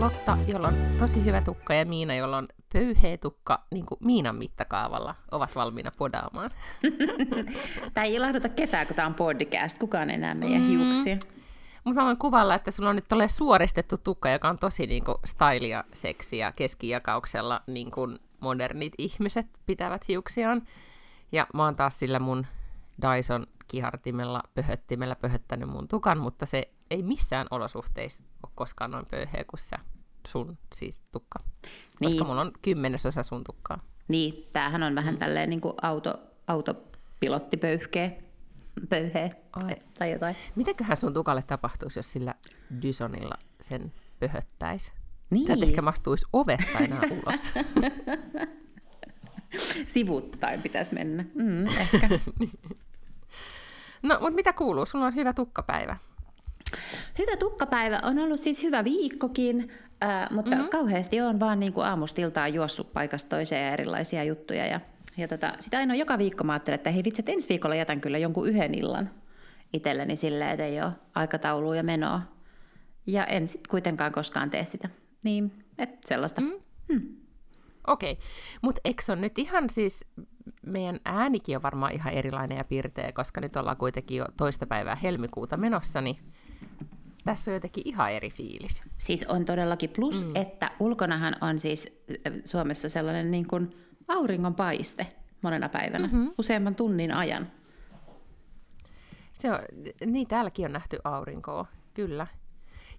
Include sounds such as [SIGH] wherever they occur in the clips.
Lotta, jolla on tosi hyvä tukka, ja Miina, jolla on pöyheä tukka niin kuin Miinan mittakaavalla, ovat valmiina podaamaan. [LAUGHS] Tämä ei ilahduta ketään, kun tämä on podcast. Kukaan ei näe meidän mm. hiuksia. Mutta mä voin kuvalla, että sulla on nyt tolle suoristettu tukka, joka on tosi niin kuin, stylia, seksiä, keskijakauksella niin kuin modernit ihmiset pitävät hiuksiaan. Ja mä oon taas sillä mun Dyson kihartimella, pöhöttimellä pöhöttänyt mun tukan, mutta se ei missään olosuhteissa ole koskaan noin pöyheä kuin se sun siis tukka. Niin. Koska mulla on kymmenesosa sun tukkaa. Niin, tämähän on vähän tälleen niin kuin auto, autopilottipöyhkeä pöyheä Ai. tai jotain. Mitenköhän sun tukalle tapahtuisi, jos sillä Dysonilla sen pöhöttäisi? Niin. Sä et ehkä mastuisi ovesta enää ulos. [LAUGHS] Sivuttain pitäisi mennä. Mm, ehkä. [LAUGHS] no, mutta mitä kuuluu? Sulla on hyvä tukkapäivä. Hyvä tukkapäivä on ollut siis hyvä viikkokin, äh, mutta mm-hmm. kauheasti on vaan niin kuin aamustiltaan juossut paikasta toiseen ja erilaisia juttuja. Ja, ja tota, sitä aina joka viikko mä ajattelen, että hei vitsi, ensi viikolla jätän kyllä jonkun yhden illan itselleni silleen, että ei ole aikataulua ja menoa. Ja en sitten kuitenkaan koskaan tee sitä. Niin, että sellaista. Mm. Hmm. Okei, okay. mutta eikö on nyt ihan siis, meidän äänikin on varmaan ihan erilainen ja pirteä, koska nyt ollaan kuitenkin jo toista päivää helmikuuta menossa, niin tässä on jotenkin ihan eri fiilis. Siis on todellakin plus, mm. että ulkonahan on siis äh, Suomessa sellainen niin kuin auringonpaiste monena päivänä, mm-hmm. useamman tunnin ajan. Se on, niin, täälläkin on nähty aurinkoa, kyllä.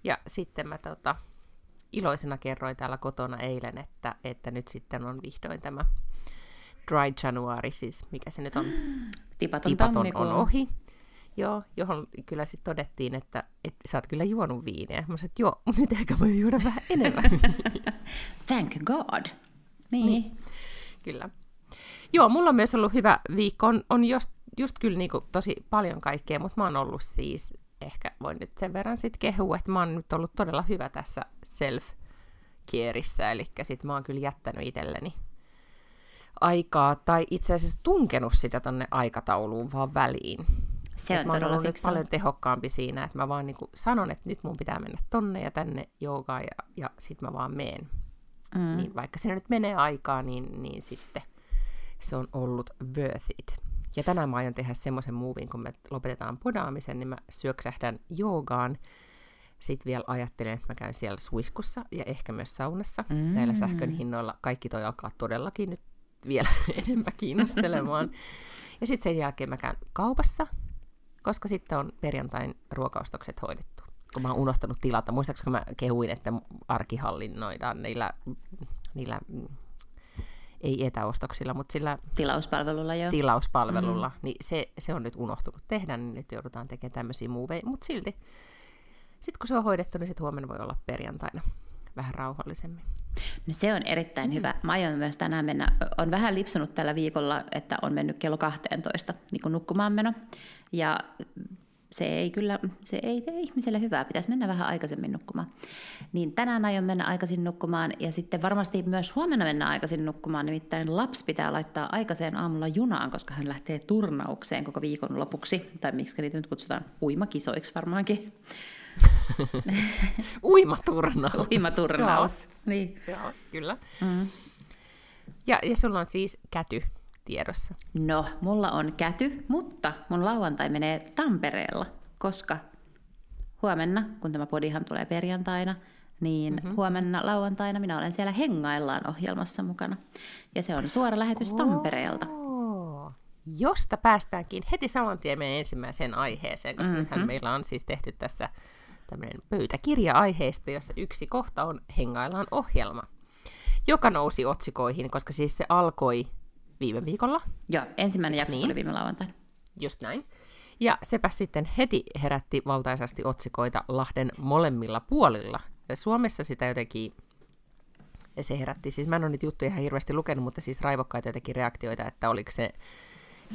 Ja sitten mä tota, iloisena kerroin täällä kotona eilen, että, että nyt sitten on vihdoin tämä Dry January, siis mikä se nyt on, [GASPS] tipaton, tipaton on ohi. Joo, johon kyllä sitten todettiin, että, että sä oot kyllä juonut viiniä. Mä sanoin, että joo, nyt ehkä voi juoda vähän enemmän. [LAUGHS] Thank God. Niin. niin. Kyllä. Joo, mulla on myös ollut hyvä viikko. On, on just, just kyllä niinku tosi paljon kaikkea, mutta mä oon ollut siis, ehkä voin nyt sen verran sitten kehua, että mä oon nyt ollut todella hyvä tässä self kierissä, eli sit mä oon kyllä jättänyt itselleni aikaa, tai itse asiassa tunkenut sitä tonne aikatauluun vaan väliin. Se on mä oon ollut paljon tehokkaampi siinä, että mä vaan niin sanon, että nyt mun pitää mennä tonne ja tänne joogaan ja, ja sit mä vaan meen. Mm. Niin vaikka siinä nyt menee aikaa, niin, niin sitten se on ollut worth it. Ja tänään mä aion tehdä semmoisen muuvin, kun me lopetetaan podaamisen, niin mä syöksähdän joogaan. Sitten vielä ajattelen, että mä käyn siellä suihkussa ja ehkä myös saunassa. Mm. Näillä sähkön hinnoilla kaikki toi alkaa todellakin nyt vielä [LAUGHS] enemmän kiinnostelemaan. [LAUGHS] ja sitten sen jälkeen mä käyn kaupassa koska sitten on perjantain ruokaustokset hoidettu. Kun mä oon unohtanut tilata, muistaakseni mä kehuin, että arki hallinnoidaan niillä, niillä mm, ei etäostoksilla, mutta sillä tilauspalvelulla, jo. tilauspalvelulla mm. niin se, se on nyt unohtunut tehdä, niin nyt joudutaan tekemään tämmöisiä muuveja, mutta silti sitten kun se on hoidettu, niin sitten huomenna voi olla perjantaina vähän rauhallisemmin. No se on erittäin mm. hyvä. Mä aion myös tänään mennä, on vähän lipsunut tällä viikolla, että on mennyt kello 12 niin kuin nukkumaan meno. Ja se ei kyllä, se ei tee ihmiselle hyvää, pitäisi mennä vähän aikaisemmin nukkumaan. Niin tänään aion mennä aikaisin nukkumaan ja sitten varmasti myös huomenna mennä aikaisin nukkumaan, nimittäin lapsi pitää laittaa aikaiseen aamulla junaan, koska hän lähtee turnaukseen koko viikon lopuksi, tai miksi niitä nyt kutsutaan uimakisoiksi varmaankin. [LAUGHS] Uimaturnaus. Uimaturnaus, Joo. niin. Joo, kyllä. Mm. Ja, ja sulla on siis käty tiedossa. No, mulla on käty, mutta mun lauantai menee Tampereella, koska huomenna, kun tämä podihan tulee perjantaina, niin mm-hmm. huomenna lauantaina minä olen siellä Hengaillaan ohjelmassa mukana. Ja se on suora lähetys oh. Tampereelta. Josta päästäänkin heti saman tien meidän ensimmäiseen aiheeseen, koska mm-hmm. nythän meillä on siis tehty tässä tämmöinen pöytäkirja aiheesta, jossa yksi kohta on Hengaillaan ohjelma, joka nousi otsikoihin, koska siis se alkoi viime viikolla. Joo, ensimmäinen jakso niin? tuli viime lauantaina. Just näin. Ja sepä sitten heti herätti valtaisasti otsikoita Lahden molemmilla puolilla. Ja Suomessa sitä jotenkin se herätti, siis mä en ole niitä juttuja ihan hirveästi lukenut, mutta siis raivokkaita jotenkin reaktioita, että oliko se,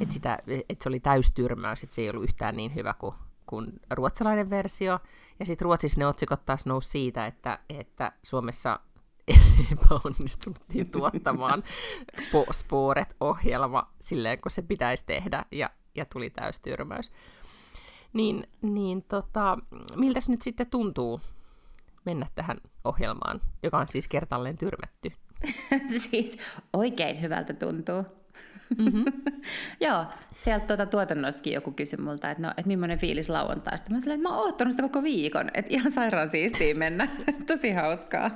että, sitä, että se oli täystyrmäys, että se ei ollut yhtään niin hyvä kuin, kuin ruotsalainen versio. Ja sitten Ruotsissa ne otsikot taas nousi siitä, että, että Suomessa [LAUGHS] epäonnistuttiin tuottamaan [LAUGHS] Sporet-ohjelma silleen, kun se pitäisi tehdä, ja, ja tuli täystyrmäys. Niin, niin tota, miltäs nyt sitten tuntuu mennä tähän ohjelmaan, joka on siis kertalleen tyrmätty? [LAUGHS] siis oikein hyvältä tuntuu. Mm-hmm. [LAUGHS] Joo, sieltä tuota tuotannostakin joku kysyi multa, että no, et millainen fiilis lauantaista. Mä sanoin, että mä oon oottanut sitä koko viikon, että ihan sairaan siistiä mennä. [LAUGHS] Tosi hauskaa.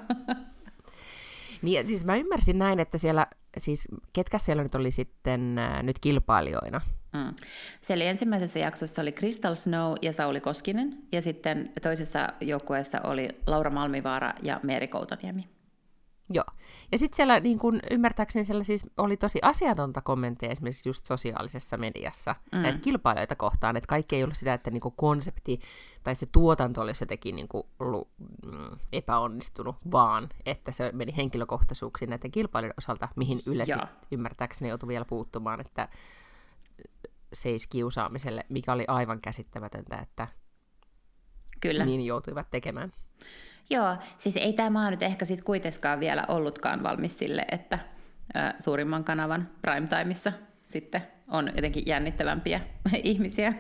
[LAUGHS] niin, siis mä ymmärsin näin, että siellä, siis ketkä siellä nyt oli sitten äh, nyt kilpailijoina? Mm. Siellä ensimmäisessä jaksossa oli Crystal Snow ja Sauli Koskinen, ja sitten toisessa joukkueessa oli Laura Malmivaara ja Meeri Koutaniemi. Joo. Ja sitten siellä niin kun, ymmärtääkseni siellä siis oli tosi asiatonta kommentteja esimerkiksi just sosiaalisessa mediassa mm. näitä kilpailijoita kohtaan, että kaikki ei ollut sitä, että niin konsepti tai se tuotanto olisi jotenkin niin kuin ollut mm, epäonnistunut, vaan että se meni henkilökohtaisuuksiin näiden kilpailijoiden osalta, mihin Yle ymmärtääkseni joutui vielä puuttumaan, että seis kiusaamiselle, mikä oli aivan käsittämätöntä, että Kyllä. niin joutuivat tekemään. Joo, siis ei tämä maa nyt ehkä sitten kuitenkaan vielä ollutkaan valmis sille, että ä, suurimman kanavan primetimeissa sitten on jotenkin jännittävämpiä [LAUGHS] ihmisiä.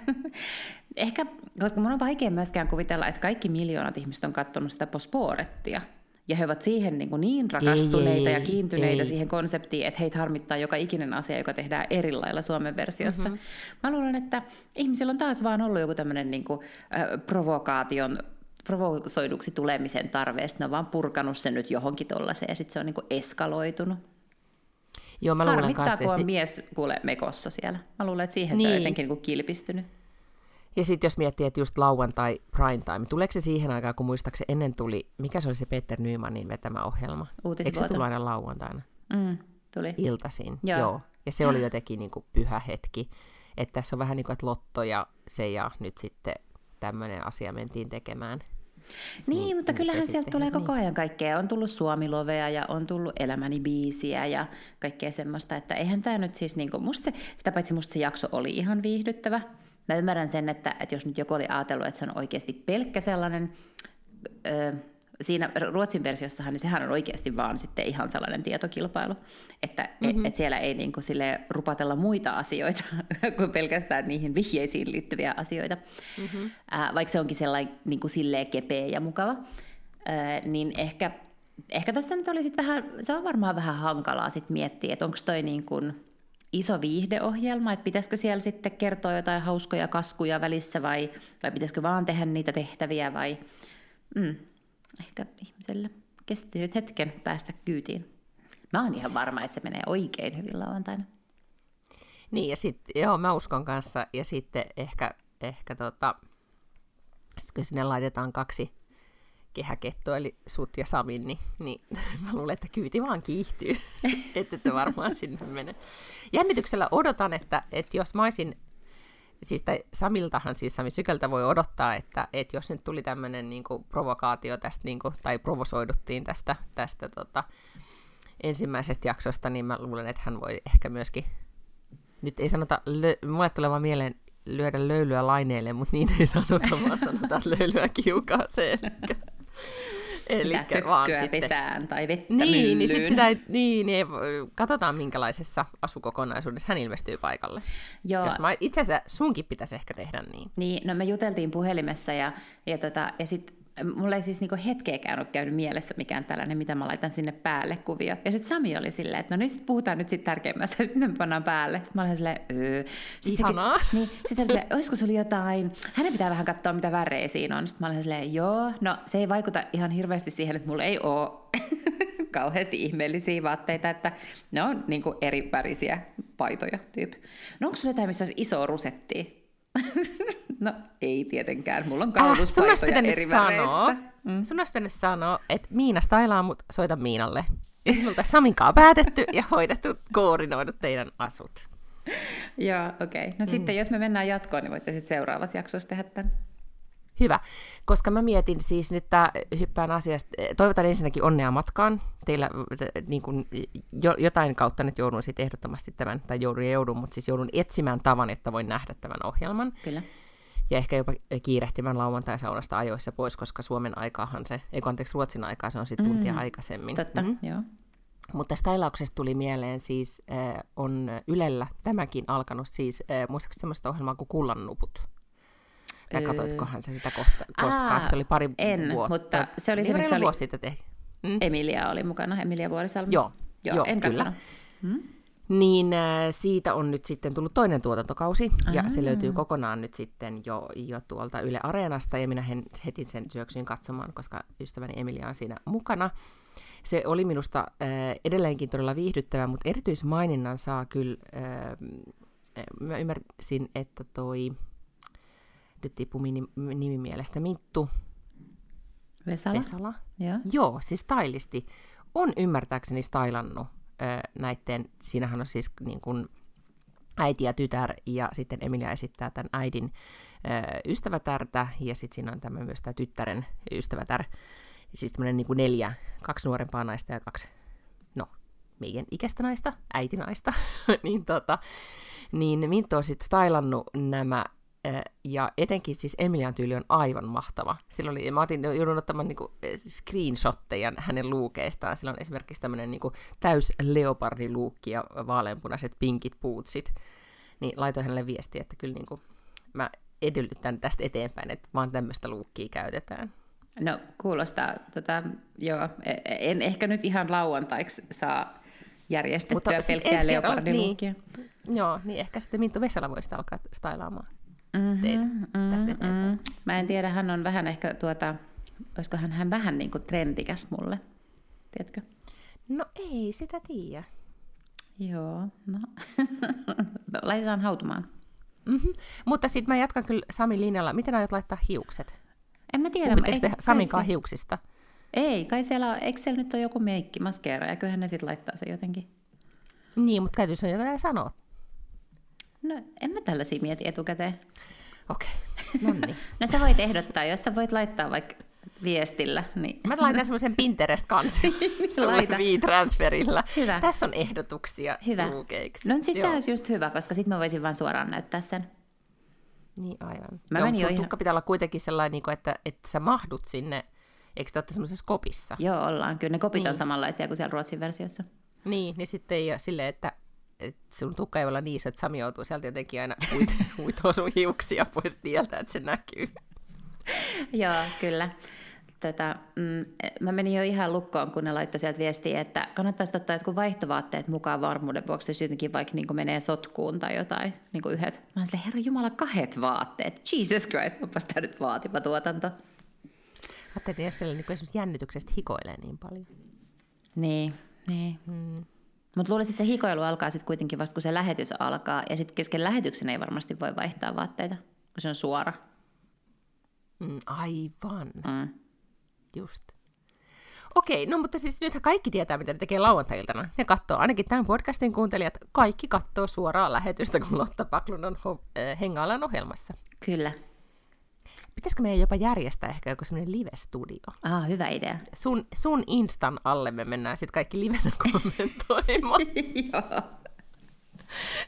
[LAUGHS] ehkä, koska mun on vaikea myöskään kuvitella, että kaikki miljoonat ihmiset on katsonut sitä posporettia. Ja he ovat siihen niin, kuin niin rakastuneita ei, ja kiintyneitä ei. siihen konseptiin, että heitä harmittaa joka ikinen asia, joka tehdään eri lailla Suomen versiossa. Mm-hmm. Mä luulen, että ihmisillä on taas vaan ollut joku tämmöinen niin kuin, äh, provokaation provosoiduksi tulemisen tarve, ne on vaan purkanut sen nyt johonkin tollaiseen, ja sitten se on niin kuin eskaloitunut. Joo, mä luulen Harmittaa, kun on mies kuule mekossa siellä. Mä luulen, että siihen niin. se on niin. jotenkin niin kuin kilpistynyt. Ja sitten jos miettii, että just lauantai prime time, tuleeko se siihen aikaan, kun muistaakseni ennen tuli, mikä se oli se Peter Nymanin vetämä ohjelma? Eikö se tullut aina lauantaina? Mm, tuli. Iltaisin, joo. joo. Ja se oli [GASPS] jotenkin niin kuin pyhä hetki. Että tässä on vähän niin kuin, että Lotto ja se ja nyt sitten tämmöinen asia mentiin tekemään. Niin, niin mutta kyllähän sieltä tulee koko niin. ajan kaikkea. On tullut Suomilovea ja on tullut Elämäni biisiä ja kaikkea semmoista, että eihän tämä nyt siis, niin kuin, musta se, sitä paitsi musta se jakso oli ihan viihdyttävä. Mä ymmärrän sen, että, että jos nyt joku oli ajatellut, että se on oikeasti pelkkä sellainen... Öö, siinä Ruotsin versiossahan niin sehän on oikeasti vaan sitten ihan sellainen tietokilpailu, että mm-hmm. et siellä ei niin kuin sille rupatella muita asioita [LAUGHS] kuin pelkästään niihin vihjeisiin liittyviä asioita, mm-hmm. äh, vaikka se onkin sellainen niin kuin silleen kepeä ja mukava, äh, niin ehkä, ehkä tässä nyt oli sit vähän, se on varmaan vähän hankalaa sit miettiä, että onko toi niin kuin iso viihdeohjelma, että pitäisikö siellä sitten kertoa jotain hauskoja kaskuja välissä vai, vai pitäisikö vaan tehdä niitä tehtäviä vai... Mm, ehkä ihmiselle kesti nyt hetken päästä kyytiin. Mä oon ihan varma, että se menee oikein hyvin lauantaina. Niin, ja sitten, joo, mä uskon kanssa, ja sitten ehkä, ehkä tota, kun sinne laitetaan kaksi kehäkettoa, eli sut ja Samin, niin, niin [LAUGHS] mä luulen, että kyyti vaan kiihtyy, [LAUGHS] että te varmaan sinne mene. Jännityksellä odotan, että, että jos mä olisin siis tai Samiltahan siis Sami Sykältä voi odottaa, että, että jos nyt tuli tämmöinen niin provokaatio tästä, niin kuin, tai provosoiduttiin tästä, tästä tota, ensimmäisestä jaksosta, niin mä luulen, että hän voi ehkä myöskin, nyt ei sanota, lö, mulle tulee vaan mieleen lyödä löylyä laineelle, mutta niin ei sanota, vaan sanotaan löylyä kiukaaseen. Eli vaan sitten... pesään tai vettä niin, niin, sit sitä ei, niin, niin, katsotaan minkälaisessa asukokonaisuudessa hän ilmestyy paikalle. Joo. Jos mä, itse asiassa sunkin pitäisi ehkä tehdä niin. Niin, no me juteltiin puhelimessa ja, ja, tota, ja sitten mulla ei siis niinku hetkeäkään ole käynyt mielessä mikään tällainen, mitä mä laitan sinne päälle kuvio. Ja sitten Sami oli silleen, että no niin sit puhutaan nyt sitten tärkeimmästä, [LAUGHS] että mitä me pannaan päälle. Sitten mä olin silleen, öö. Sit Ihanaa. Se, [LAUGHS] niin, sitten se oli silleen, olisiko sulla jotain, hänen pitää vähän katsoa, mitä värejä siinä on. Sitten mä olin silleen, joo, no se ei vaikuta ihan hirveästi siihen, että mulla ei ole [LAUGHS] kauheasti ihmeellisiä vaatteita, että ne on niinku eri värisiä paitoja tyyppi. No onko sulla jotain, missä olisi iso rusetti? No ei tietenkään, mulla on kauluspaitoja äh, eri sanoa, mm. Sun olisi pitänyt sanoa, että Miina stailaa mut, soita Miinalle. Ja sitten oltaisiin Saminkaan päätetty ja hoidettu, koordinoidut teidän asut. [LAUGHS] Joo, okei. Okay. No mm. sitten jos me mennään jatkoon, niin voitte sitten seuraavassa jaksossa tehdä tämän. Hyvä, koska mä mietin siis nyt, tää, hyppään asiasta, toivotan ensinnäkin onnea matkaan. Teillä niin kun, jo, jotain kautta nyt joudun sitten ehdottomasti tämän, tai joudun ja joudun, mutta siis joudun etsimään tavan, että voin nähdä tämän ohjelman. Kyllä. Ja ehkä jopa kiirehtimään lauantai-saunasta ajoissa pois, koska Suomen aikaahan se, ei anteeksi Ruotsin aikaa, se on sitten tuntia mm. aikaisemmin. Totta, mm. joo. Mutta stylauksesta tuli mieleen siis, äh, on Ylellä tämäkin alkanut siis, äh, muistaakseni semmoista ohjelmaa kuin Kullannuput. Ja öö. katoitkohan se sitä kohta, koska se oli pari en, vuotta. mutta se oli se, missä oli... Sitten tehty. Mm? Emilia oli mukana, Emilia Vuorisalmi. Joo, joo, joo en kyllä. Hmm? Niin äh, siitä on nyt sitten tullut toinen tuotantokausi, Aa. ja se löytyy kokonaan nyt sitten jo, jo tuolta Yle Areenasta, ja minä heti sen syöksyin katsomaan, koska ystäväni Emilia on siinä mukana. Se oli minusta äh, edelleenkin todella viihdyttävä, mutta erityismaininnan saa kyllä, äh, mä ymmärsin, että toi, nyt tippui nimi mielestä, Minttu Vesala. Vesala. Joo. Joo, siis stylisti on ymmärtääkseni stylannut näiden, siinähän on siis niin kuin äiti ja tytär, ja sitten Emilia esittää tämän äidin ö, ystävätärtä, ja sitten siinä on tämä myös tämä tyttären ystävätär, siis tämmöinen niin kuin neljä, kaksi nuorempaa naista ja kaksi, no, meidän ikäistä naista, äitinaista, [LAUGHS] niin, tota, niin Minttu on sitten stylannut nämä ja etenkin siis Emilian tyyli on aivan mahtava. Sillä oli, mä otin, joudun ottamaan niinku screenshotteja hänen luukeistaan. Sillä on esimerkiksi tämmöinen niinku täys leopardiluukki ja vaaleanpunaiset pinkit puutsit. Niin laitoin hänelle viestiä, että kyllä niinku, mä edellytän tästä eteenpäin, että vaan tämmöistä luukkia käytetään. No kuulostaa, tota, joo, e, en ehkä nyt ihan lauantaiksi saa järjestettyä Mutta pelkkää leopardiluukkia. Niin, joo, niin ehkä sitten Minttu Vesala voisi alkaa stylaamaan mm-hmm, teitä mm-hmm, tästä eteenpäin. Mm-hmm. Mä en tiedä, hän on vähän ehkä tuota, olisiko hän, hän vähän niin kuin trendikäs mulle, tiedätkö? No ei sitä tiedä. Joo, no [LAUGHS] laitetaan hautumaan. Mm-hmm. Mutta sitten mä jatkan kyllä Sami linjalla. Miten aiot laittaa hiukset? En mä tiedä. Puhutteko te Saminkaan hiuksista? Ei, kai siellä, eikö siellä nyt ole joku meikki, maskeera, ja kyllähän ne sitten laittaa se jotenkin. Niin, mutta täytyy jotain sanoa. No, en mä tällaisia mieti etukäteen. Okei, [LAUGHS] okay. no niin. no sä voit ehdottaa, jos sä voit laittaa vaikka viestillä. Niin... Mä laitan semmoisen Pinterest-kansi [LAUGHS] sulle transferilla. Hyvä. Tässä on ehdotuksia hyvä. Lukeiksi. No siis se olisi just hyvä, koska sitten mä voisin vaan suoraan näyttää sen. Niin aivan. Mä Joo, mutta sun ihan... tukka pitää olla kuitenkin sellainen, niin että, että sä mahdut sinne, eikö te olette semmoisessa kopissa? Joo, ollaan. Kyllä ne kopit niin. on samanlaisia kuin siellä Ruotsin versiossa. Niin, niin sitten ei ole silleen, että että sun tukka ei olla niin iso, että Sami joutuu sieltä jotenkin aina huitoa [LAUGHS] sun hiuksia pois tieltä, että se näkyy. Joo, kyllä. Tätä, mm, mä menin jo ihan lukkoon, kun ne laittoi sieltä viestiä, että kannattaisi ottaa jotkut vaihtovaatteet mukaan varmuuden vuoksi, jos jotenkin vaikka niin menee sotkuun tai jotain, niin kuin yhdet. Mä sanoin, herra Jumala, kahdet vaatteet. Jesus Christ, onpas tämä nyt vaativa tuotanto. Ajattelin, jos siellä niin esimerkiksi jännityksestä hikoilee niin paljon. Niin, niin. Hmm. Mutta luulisin, että se hikoilu alkaa sitten kuitenkin vasta, kun se lähetys alkaa. Ja sitten kesken lähetyksen ei varmasti voi vaihtaa vaatteita, kun se on suora. Mm, aivan. Mm. Just. Okei, no mutta siis nythän kaikki tietää, mitä ne tekee lauantai-iltana. Ne katsoo, ainakin tämän podcastin kuuntelijat, kaikki katsoo suoraa lähetystä, kun Lotta Paklun on äh, hengaillaan ohjelmassa. Kyllä. Pitäisikö meidän jopa järjestää ehkä joku semmoinen live-studio? Ah, hyvä idea. Sun, sun Instan alle me mennään sitten kaikki livenä kommentoimaan. [LAUGHS] Joo.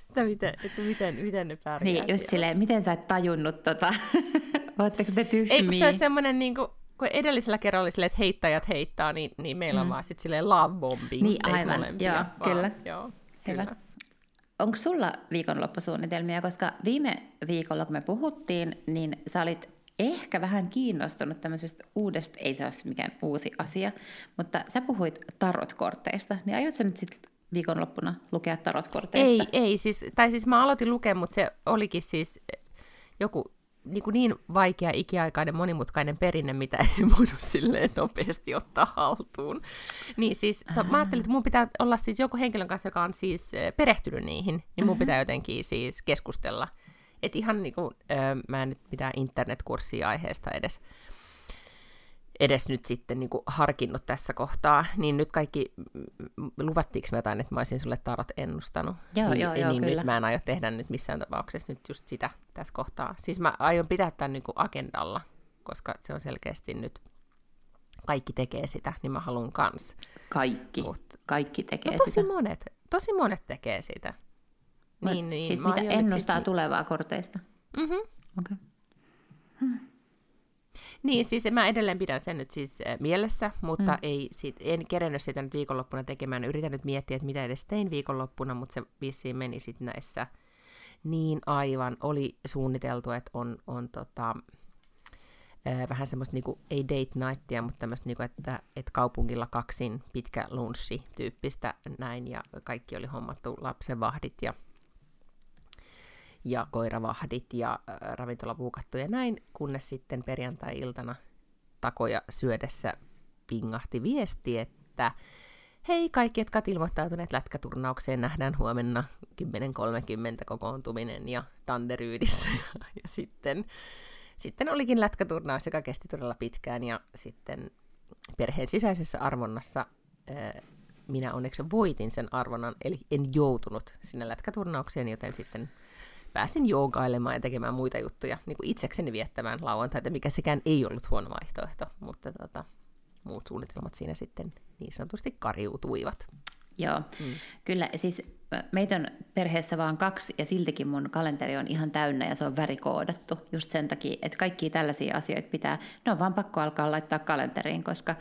Että miten, että miten, miten ne pärjää Niin, just siellä. silleen, miten sä et tajunnut tota, [LAUGHS] ootteko te tyhmiä? Ei, kun se on semmoinen niin kuin, kun edellisellä kerralla oli silleen, että heittäjät heittaa, niin, niin meillä on mm. vaan sitten silleen love bombing. Niin, aivan, joo, vaan. kyllä. Joo, Hyvä. Kyllä. Onko sulla viikonloppusuunnitelmia, koska viime viikolla, kun me puhuttiin, niin sä olit ehkä vähän kiinnostunut tämmöisestä uudesta, ei se ole mikään uusi asia, mutta sä puhuit tarotkorteista, niin aiotko sä nyt sitten viikonloppuna lukea tarotkorteista? Ei, ei, siis, tai siis mä aloitin lukea, mutta se olikin siis joku niin, kuin niin vaikea, ikiaikainen, monimutkainen perinne, mitä [LAUGHS] ei voinut silleen nopeasti ottaa haltuun. Niin siis, to, mä ajattelin, että mun pitää olla siis joku henkilön kanssa, joka on siis eh, perehtynyt niihin, niin mun pitää jotenkin siis keskustella – et ihan niinku, öö, mä en nyt mitään internetkurssia aiheesta edes, edes nyt sitten niinku harkinnut tässä kohtaa, niin nyt kaikki, luvattiinko me jotain, että mä olisin sulle tarot ennustanut? Joo, niin, joo, joo, niin kyllä. nyt mä en aio tehdä nyt missään tapauksessa nyt just sitä tässä kohtaa. Siis mä aion pitää tämän niinku agendalla. koska se on selkeästi nyt, kaikki tekee sitä, niin mä haluan kans. Kaikki, Mut, kaikki tekee no, tosi sitä. Monet, tosi monet tekee sitä. Niin, niin, siis mitä ennustaa siis... tulevaa korteista? Mm-hmm. Okay. Hmm. Niin, siis mä edelleen pidän sen nyt siis äh, mielessä, mutta mm. ei sit, en kerennyt sitä nyt viikonloppuna tekemään. Yritän nyt miettiä, että mitä edes tein viikonloppuna, mutta se vissiin meni sitten näissä niin aivan. Oli suunniteltu, että on, on tota, äh, vähän semmoista, niinku, ei date nightia, mutta tämmöistä, niinku, että, että kaupungilla kaksin pitkä lunssi tyyppistä näin, ja kaikki oli hommattu lapsenvahdit ja ja koiravahdit ja ravintola buukattu ja näin, kunnes sitten perjantai-iltana takoja syödessä pingahti viesti, että hei kaikki, jotka ovat ilmoittautuneet lätkäturnaukseen, nähdään huomenna 10.30 kokoontuminen ja Danderyydissä. [LAUGHS] ja sitten, sitten olikin lätkäturnaus, joka kesti todella pitkään ja sitten perheen sisäisessä arvonnassa minä onneksi voitin sen arvonnan, eli en joutunut sinne lätkäturnaukseen, joten sitten pääsin joogailemaan ja tekemään muita juttuja, niin kuin itsekseni viettämään lauantaita, mikä sekään ei ollut huono vaihtoehto, mutta tota, muut suunnitelmat siinä sitten niin sanotusti kariutuivat. Joo, mm. kyllä. Siis meitä on perheessä vaan kaksi ja siltikin mun kalenteri on ihan täynnä ja se on värikoodattu just sen takia, että kaikki tällaisia asioita pitää, ne on vaan pakko alkaa laittaa kalenteriin, koska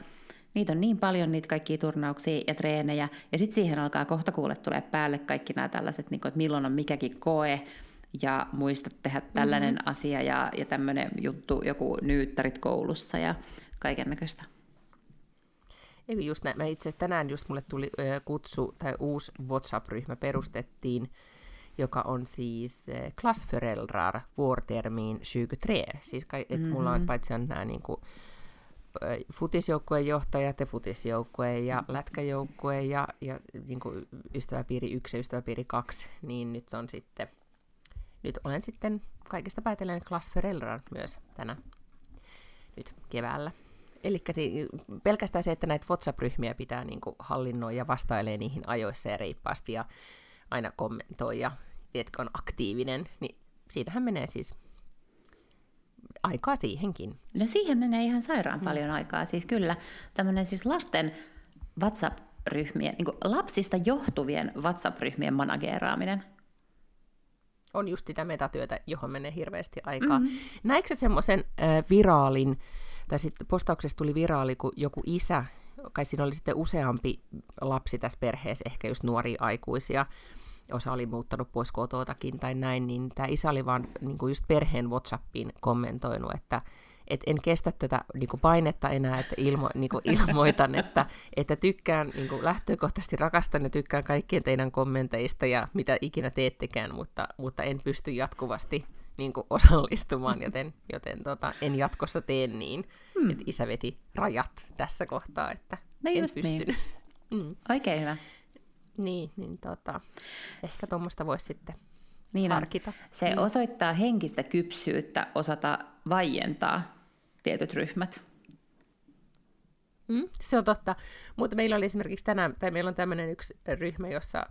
niitä on niin paljon niitä kaikkia turnauksia ja treenejä ja sitten siihen alkaa kohta kuulle tulee päälle kaikki nämä tällaiset, niin kuin, että milloin on mikäkin koe, ja muista tehdä tällainen mm-hmm. asia ja, ja tämmöinen juttu, joku nyyttärit koulussa ja kaiken näköistä. Eli just näin. Mä itse tänään just mulle tuli ö, kutsu, tai uusi WhatsApp-ryhmä perustettiin, joka on siis Klassföräldrar vårtermin 23. Siis ka- et mm-hmm. mulla on mm-hmm. paitsi on nämä niinku, futisjoukkueen johtajat ja futisjoukkue ja lätkäjoukkue ja, ja niin kuin ystäväpiiri 1 ja ystäväpiiri 2, niin nyt on sitten nyt olen sitten kaikista päätellen Klassföräldrar myös tänä nyt keväällä. Eli pelkästään se, että näitä WhatsApp-ryhmiä pitää niin kuin hallinnoida ja vastailee niihin ajoissa ja reippaasti ja aina kommentoi ja että on aktiivinen, niin siitähän menee siis aikaa siihenkin. No siihen menee ihan sairaan mm. paljon aikaa. Siis kyllä tämmöinen siis lasten WhatsApp-ryhmien, niin lapsista johtuvien WhatsApp-ryhmien manageeraaminen on just sitä metatyötä, johon menee hirveästi aikaa. Mm-hmm. Näikö semmoisen äh, viraalin, tai sitten postauksessa tuli viraali, kun joku isä, kai siinä oli sitten useampi lapsi tässä perheessä, ehkä just nuoria aikuisia, osa oli muuttanut pois kototakin tai näin, niin tämä isä oli vaan niin kuin just perheen Whatsappiin kommentoinut, että että en kestä tätä niin kuin painetta enää, että ilmo, niin kuin [LAUGHS] ilmoitan, että, että tykkään niin kuin lähtökohtaisesti rakastan ja tykkään kaikkien teidän kommenteista ja mitä ikinä teettekään, mutta, mutta en pysty jatkuvasti niin kuin osallistumaan, joten, joten tota, en jatkossa tee niin. Hmm. Että isä veti rajat tässä kohtaa, että no en just pystynyt. Niin. [LAUGHS] Mm. Oikein hyvä. Niin, niin tota, ehkä tuommoista voisi sitten niin harkita. Se mm. osoittaa henkistä kypsyyttä osata vaientaa tietyt ryhmät. Mm, se on totta, mutta meillä oli esimerkiksi tänään, tai meillä on tämmöinen yksi ryhmä, jossa äh,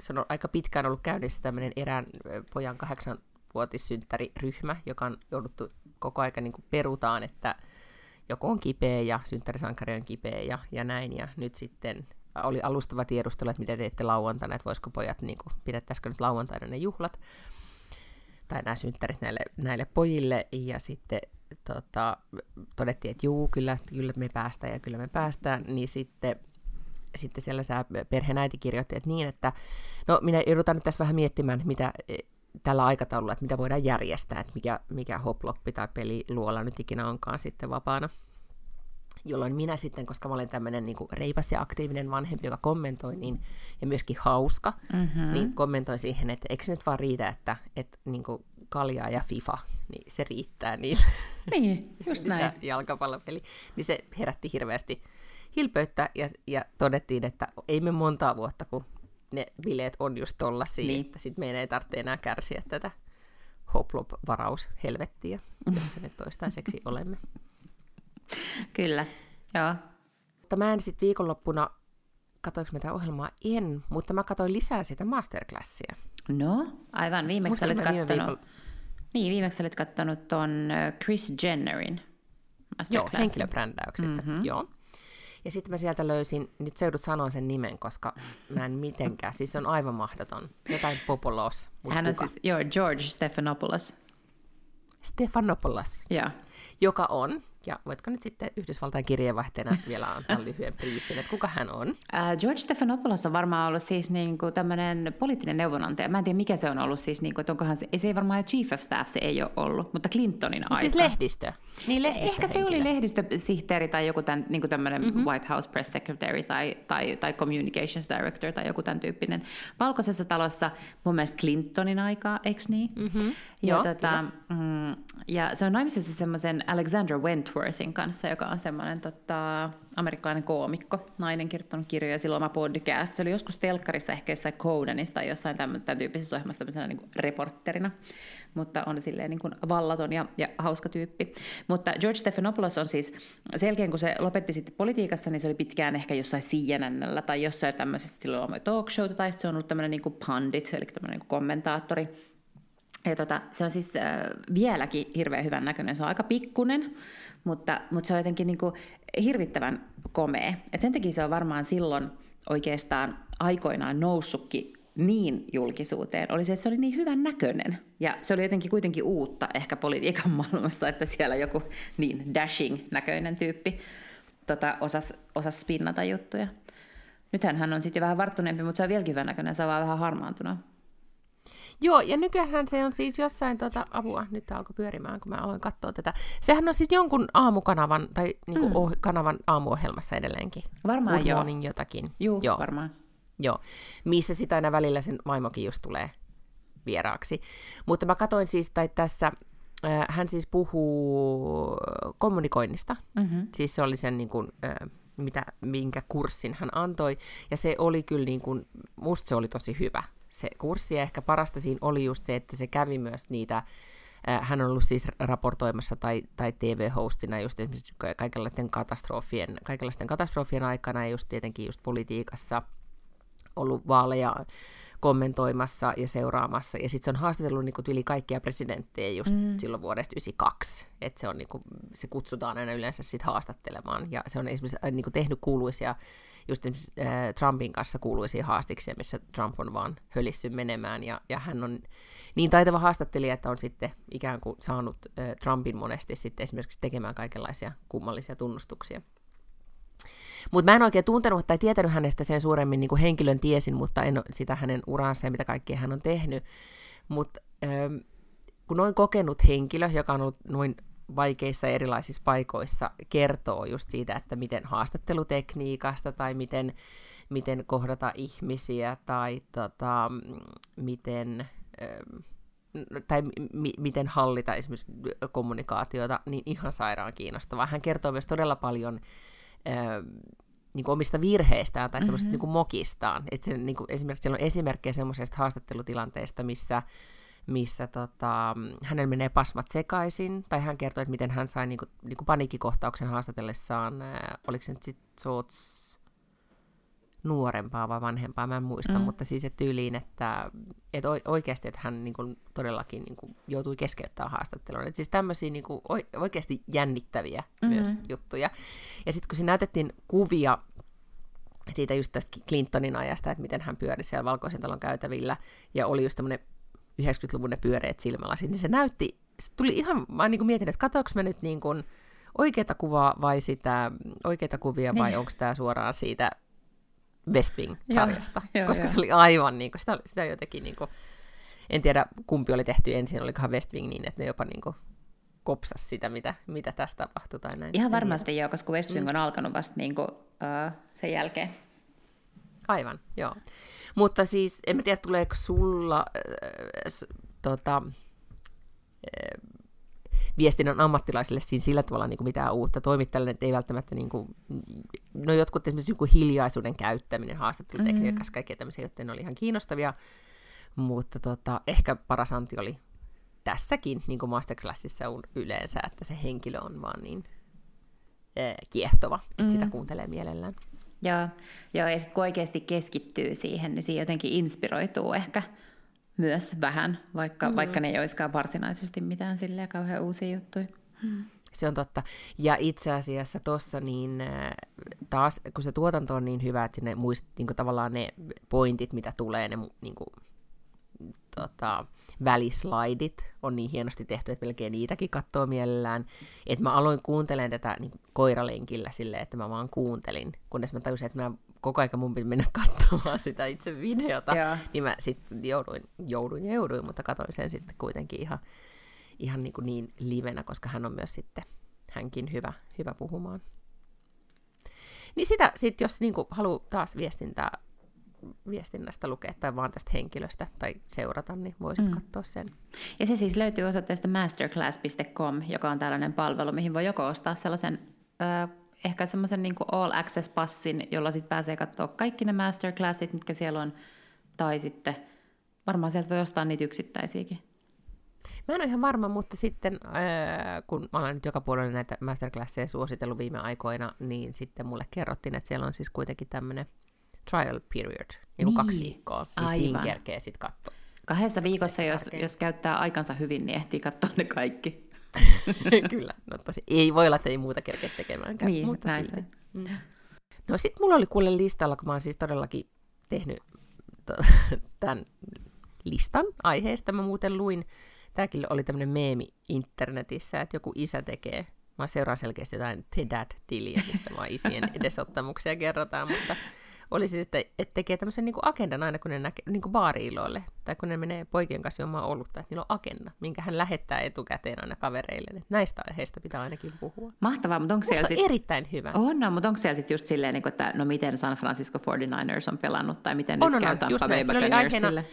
se on aika pitkään ollut käynnissä tämmöinen erään pojan kahdeksanvuotissynttäriryhmä, joka on jouduttu koko aika niin perutaan, että joku on kipeä ja synttärisankari on kipeä ja, ja näin, ja nyt sitten oli alustava tiedustelu, että mitä teette lauantaina, että voisiko pojat, niin kuin, pidettäisikö nyt lauantaina ne juhlat, tai nämä synttärit näille, näille pojille, ja sitten tota, todettiin, että juu, kyllä, kyllä me päästään ja kyllä me päästään, niin sitten sitten siellä tämä perheenäiti kirjoitti, että niin, että no minä joudutaan nyt tässä vähän miettimään, mitä e, tällä aikataululla, että mitä voidaan järjestää, että mikä, mikä hoploppi tai peliluola nyt ikinä onkaan sitten vapaana jolloin minä sitten, koska mä olen tämmöinen niin reipas ja aktiivinen vanhempi, joka kommentoi, niin, ja myöskin hauska, mm-hmm. niin kommentoi siihen, että eikö se nyt vaan riitä, että, että niin kuin kaljaa ja FIFA, niin se riittää niille. Niin, just [LAUGHS] näin. jalkapallopeli. Niin se herätti hirveästi hilpeyttä, ja, ja todettiin, että ei me montaa vuotta, kun ne bileet on just tollasia, niin. että sitten meidän ei tarvitse enää kärsiä tätä hoplop-varaushelvettiä, jossa me toistaiseksi olemme. Kyllä, joo. Mutta mä en sitten viikonloppuna, katoinko mä tätä ohjelmaa? En, mutta mä katsoin lisää sitä masterclassia. No, aivan viimeksi olet kattonut. Viikolla... Niin, viimeksi olit katsonut ton Chris Jennerin Joo, henkilöbrändäyksestä, mm-hmm. joo. Ja sitten mä sieltä löysin, nyt se joudut sanoa sen nimen, koska mä en mitenkään, siis se on aivan mahdoton. Jotain Popolos. Hän on siis, joo, George Stephanopoulos. Stephanopoulos. Joo. Joka on ja voitko nyt sitten Yhdysvaltain kirjeenvaihteena vielä antaa [LAUGHS] lyhyen briefin, että kuka hän on? Uh, George Stephanopoulos on varmaan ollut siis niin kuin tämmöinen poliittinen neuvonantaja. Mä en tiedä, mikä se on ollut siis, niin kuin, että onkohan se, ei se ei varmaan Chief of Staff se ei ole ollut, mutta Clintonin siis aika. Siis lehdistö. Niin lehdistö Ehkä se oli lehdistösihteeri tai joku tämän, niin kuin tämmöinen mm-hmm. White House Press Secretary tai, tai, tai Communications Director tai joku tämän tyyppinen. Valkoisessa talossa mun mielestä Clintonin aikaa, eikö niin? Mm-hmm. Ja, Joo, tota, mm, ja se on naimisessa semmoisen Alexander Wentworthin kanssa, joka on semmoinen tota, amerikkalainen koomikko, nainen kirjoittanut kirjoja, silloin oma podcast. Se oli joskus telkkarissa ehkä jossain Codenissa tai jossain tämän, tämän tyyppisessä ohjelmassa tämmöisenä niin kuin reporterina, mutta on silleen niin kuin vallaton ja, ja hauska tyyppi. Mutta George Stephanopoulos on siis, sen jälkeen kun se lopetti sitten politiikassa, niin se oli pitkään ehkä jossain CNNllä tai jossain tämmöisessä, silloin oli talk showta, tai se on ollut tämmöinen niin kuin pundit, eli tämmöinen niin kuin kommentaattori, ja tota, se on siis äh, vieläkin hirveän hyvän näköinen. Se on aika pikkunen, mutta, mutta se on jotenkin niin kuin hirvittävän komea. Et sen takia se on varmaan silloin oikeastaan aikoinaan noussutkin niin julkisuuteen, oli se, että se oli niin hyvän näköinen. Ja se oli jotenkin kuitenkin uutta ehkä politiikan [LAUGHS] maailmassa, että siellä joku niin dashing näköinen tyyppi tota, osasi osas spinnata juttuja. Nythän hän on sitten vähän varttuneempi, mutta se on vieläkin hyvän näköinen, se on vaan vähän harmaantunut. Joo, ja nykyään se on siis jossain tota, apua, nyt alkoi pyörimään, kun mä aloin katsoa tätä. Sehän on siis jonkun aamukanavan, tai niinku mm. oh, kanavan aamuohjelmassa edelleenkin. Varmaan Good joo. Jotakin. Juu, joo, varmaan. Joo, missä sitä aina välillä sen vaimokin just tulee vieraaksi. Mutta mä katsoin siis, tai tässä äh, hän siis puhuu kommunikoinnista. Mm-hmm. Siis se oli sen niin kuin, äh, mitä, minkä kurssin hän antoi. Ja se oli kyllä, niin kuin, musta se oli tosi hyvä se kurssi, ja ehkä parasta siinä oli just se, että se kävi myös niitä, hän on ollut siis raportoimassa tai, tai TV-hostina just esimerkiksi kaikenlaisten katastrofien, kaikenlaisten katastrofien aikana, ja just tietenkin just politiikassa ollut vaaleja kommentoimassa ja seuraamassa. Ja sitten se on haastatellut niin yli kaikkia presidenttejä just mm. silloin vuodesta 1992. Että se, on, niin kuin, se kutsutaan aina yleensä sit haastattelemaan. Ja se on esimerkiksi niin kuin tehnyt kuuluisia just äh, Trumpin kanssa kuuluisia haastiksia, missä Trump on vaan hölissyt menemään, ja, ja hän on niin taitava haastattelija, että on sitten ikään kuin saanut äh, Trumpin monesti sitten esimerkiksi tekemään kaikenlaisia kummallisia tunnustuksia. Mutta mä en oikein tuntenut tai tietänyt hänestä sen suuremmin, niin kuin henkilön tiesin, mutta en sitä hänen uransa ja mitä kaikkea hän on tehnyt. Mutta ähm, kun noin kokenut henkilö, joka on ollut noin vaikeissa erilaisissa paikoissa kertoo just siitä, että miten haastattelutekniikasta tai miten, miten kohdata ihmisiä tai tota, miten, tai mi- miten hallita esimerkiksi kommunikaatiota, niin ihan sairaan kiinnostavaa. Hän kertoo myös todella paljon niin kuin omista virheistään tai semmoisesta mm-hmm. niin mokistaan. Et se, niin kuin, esimerkiksi siellä on esimerkkejä semmoisesta haastattelutilanteesta, missä missä tota, hänellä menee pasmat sekaisin, tai hän kertoo, että miten hän sai niinku, niinku paniikkikohtauksen haastatellessaan, ää, oliko se nyt sitten Soots nuorempaa vai vanhempaa, mä en muista, mm. mutta siis että tyyliin, että, että oikeasti, että hän niin kuin, todellakin niin kuin, joutui keskeyttämään haastattelun. Että siis tämmöisiä niin kuin, oikeasti jännittäviä mm-hmm. myös juttuja. Ja sitten kun se näytettiin kuvia siitä just tästä Clintonin ajasta, että miten hän pyöri siellä Valkoisen talon käytävillä, ja oli just tämmöinen 90-luvun ne pyöreät silmälasit, niin se näytti, se tuli ihan, mä niin mietin, että katsoinko mä nyt niin kuin oikeita kuvaa vai sitä, oikeita kuvia vai niin. onko tämä suoraan siitä West Wing-sarjasta, joo, koska joo. se oli aivan niin kuin, sitä, sitä jotenkin niin kuin, en tiedä kumpi oli tehty ensin, olikohan West Wing niin, että ne jopa niin kuin, kopsas sitä, mitä, mitä tässä tapahtui tai näin. Ihan varmasti joo, koska West Wing mm. on alkanut vasta niin kuin, uh, sen jälkeen. Aivan, joo. Mutta siis, en mä tiedä, tuleeko sulla äh, tota, äh, viestinnän ammattilaisille siinä sillä tavalla niin kuin mitään uutta. Toimittajalle ei välttämättä, niin kuin, no jotkut esimerkiksi joku hiljaisuuden käyttäminen haastattelutekniikassa, mm. kaikkea tämmöisiä, joten ne oli ihan kiinnostavia, mutta tota, ehkä paras anti oli tässäkin, niin kuin masterclassissa on yleensä, että se henkilö on vaan niin äh, kiehtova, että mm. sitä kuuntelee mielellään. Joo, joo ja sitten kun oikeasti keskittyy siihen, niin siinä jotenkin inspiroituu ehkä myös vähän, vaikka, mm. vaikka ne ei olisikaan varsinaisesti mitään silleen kauhean uusia juttuja. Mm. Se on totta. Ja itse asiassa tuossa niin äh, taas, kun se tuotanto on niin hyvä, että sinne muist, niin kuin tavallaan ne pointit, mitä tulee, ne niin kuin, tota, välislaidit on niin hienosti tehty, että melkein niitäkin katsoo mielellään. Että mä aloin kuuntelemaan tätä niin koiralenkillä silleen, että mä vaan kuuntelin, kunnes mä tajusin, että mä koko ajan mun piti mennä [LAUGHS] katsomaan sitä itse videota, ja. niin mä sitten jouduin, jouduin ja jouduin, mutta katsoin sen sitten kuitenkin ihan, ihan niin, kuin niin livenä, koska hän on myös sitten hänkin hyvä, hyvä puhumaan. Niin sitä sitten, jos niin haluaa taas viestintää, viestinnästä lukea tai vaan tästä henkilöstä tai seurata, niin voisit mm. katsoa sen. Ja se siis löytyy osoitteesta masterclass.com, joka on tällainen palvelu, mihin voi joko ostaa sellaisen ö, ehkä semmoisen niin all access-passin, jolla sitten pääsee katsoa kaikki ne masterclassit, mitkä siellä on, tai sitten varmaan sieltä voi ostaa niitä yksittäisiäkin. Mä en ole ihan varma, mutta sitten äh, kun mä olen nyt joka puolella näitä masterclasseja suositellut viime aikoina, niin sitten mulle kerrottiin, että siellä on siis kuitenkin tämmöinen trial period, niin, niin. kaksi viikkoa, niin Aivan. siinä kerkee sitten katsoa. Kahdessa viikossa, jos, jos käyttää aikansa hyvin, niin ehtii katsoa ne kaikki. [LAUGHS] Kyllä, no tosi. Ei voi olla, että ei muuta kerkeä tekemäänkään. Niin, mutta näin se. Mm. No sitten mulla oli kuule listalla, kun mä oon siis todellakin tehnyt to- [LAUGHS] tämän listan aiheesta. Mä muuten luin Tämäkin oli tämmöinen meemi internetissä, että joku isä tekee, mä seuraan selkeästi jotain The Dad-tiliä, missä vaan isien [LAUGHS] edesottamuksia kerrotaan, mutta oli siis, että, että tekee tämmöisen niin kuin agendan aina, kun ne näkee niin kuin baariiloille, tai kun ne menee poikien kanssa juomaan olutta, että niillä on agenda, minkä hän lähettää etukäteen aina kavereille. Että näistä aiheista pitää ainakin puhua. Mahtavaa, mutta onko siellä sit... erittäin hyvä. On, no, mutta onko siellä sitten just silleen, niin että no miten San Francisco 49ers on pelannut, tai miten on, nyt on, käy Tampa Bay Buccaneersille?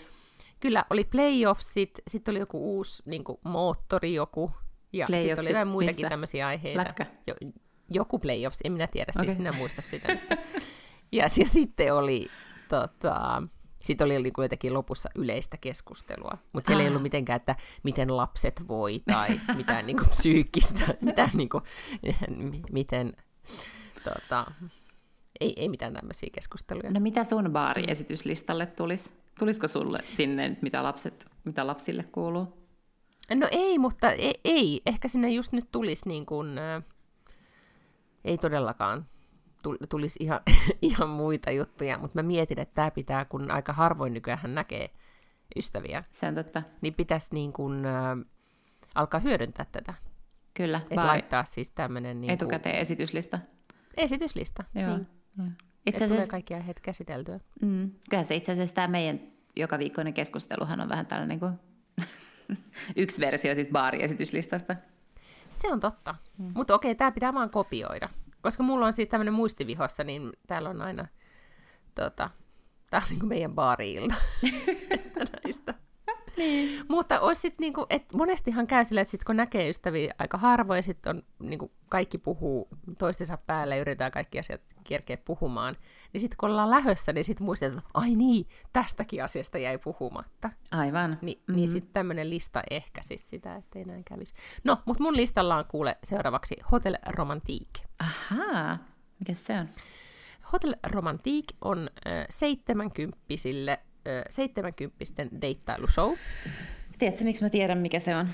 Kyllä, oli playoffsit, sitten oli joku uusi niin kuin, moottori joku, ja sitten oli jotain muitakin missä? tämmöisiä aiheita. Lätkä? Jo, joku playoffs, en minä tiedä, okay. siis minä muista sitä. [LAUGHS] ja, ja sitten oli, tota, sitten oli niin jotenkin lopussa yleistä keskustelua, mutta siellä ah. ei ollut mitenkään, että miten lapset voi tai [LAUGHS] mitään niin kuin, psyykkistä, [LAUGHS] mitään, niin kuin, miten, tota, ei, ei mitään tämmöisiä keskusteluja. No mitä sun baariesityslistalle tulisi? Tulisiko sulle sinne, mitä, lapset, mitä lapsille kuuluu? No ei, mutta ei, ei. ehkä sinne just nyt tulisi niin kuin, äh, ei todellakaan tulisi ihan, [LAUGHS] ihan muita juttuja, mutta mä mietin, että tämä pitää, kun aika harvoin nykyään näkee ystäviä. Se on totta. Niin pitäisi niin kuin, äh, alkaa hyödyntää tätä. Kyllä. Että laittaa siis tämmöinen... Niin etukäteen kuin, esityslista. Esityslista, Joo. niin. Joo. Itse asiassa... tulee kaikki aiheet käsiteltyä. Mm, kyllä se itse asiassa tämä meidän joka viikkoinen keskusteluhan on vähän tällainen kuin [LAUGHS] yksi versio siitä baariesityslistasta. Se on totta. Mm. Mutta okei, tämä pitää vaan kopioida. Koska mulla on siis tämmöinen muistivihossa, niin täällä on aina, tota, tää on niin kuin meidän baari näistä niin. Mutta olisi sit niinku, et monestihan käy sillä, että sit kun näkee ystäviä aika harvoin, sitten on niinku, kaikki puhuu toistensa päälle ja yritetään kaikki asiat kerkeä puhumaan, niin sitten kun ollaan lähössä, niin sitten muistetaan, että ai niin, tästäkin asiasta jäi puhumatta. Aivan. Ni, mm-hmm. Niin sitten tämmöinen lista ehkä siis sitä, ettei näin kävisi. No, mutta mun listalla on kuule seuraavaksi Hotel Romantique. Ahaa, mikä se on? Hotel Romantique on äh, seitsemänkymppisille 70 deittailushow. Tiedätkö, miksi mä tiedän, mikä se on?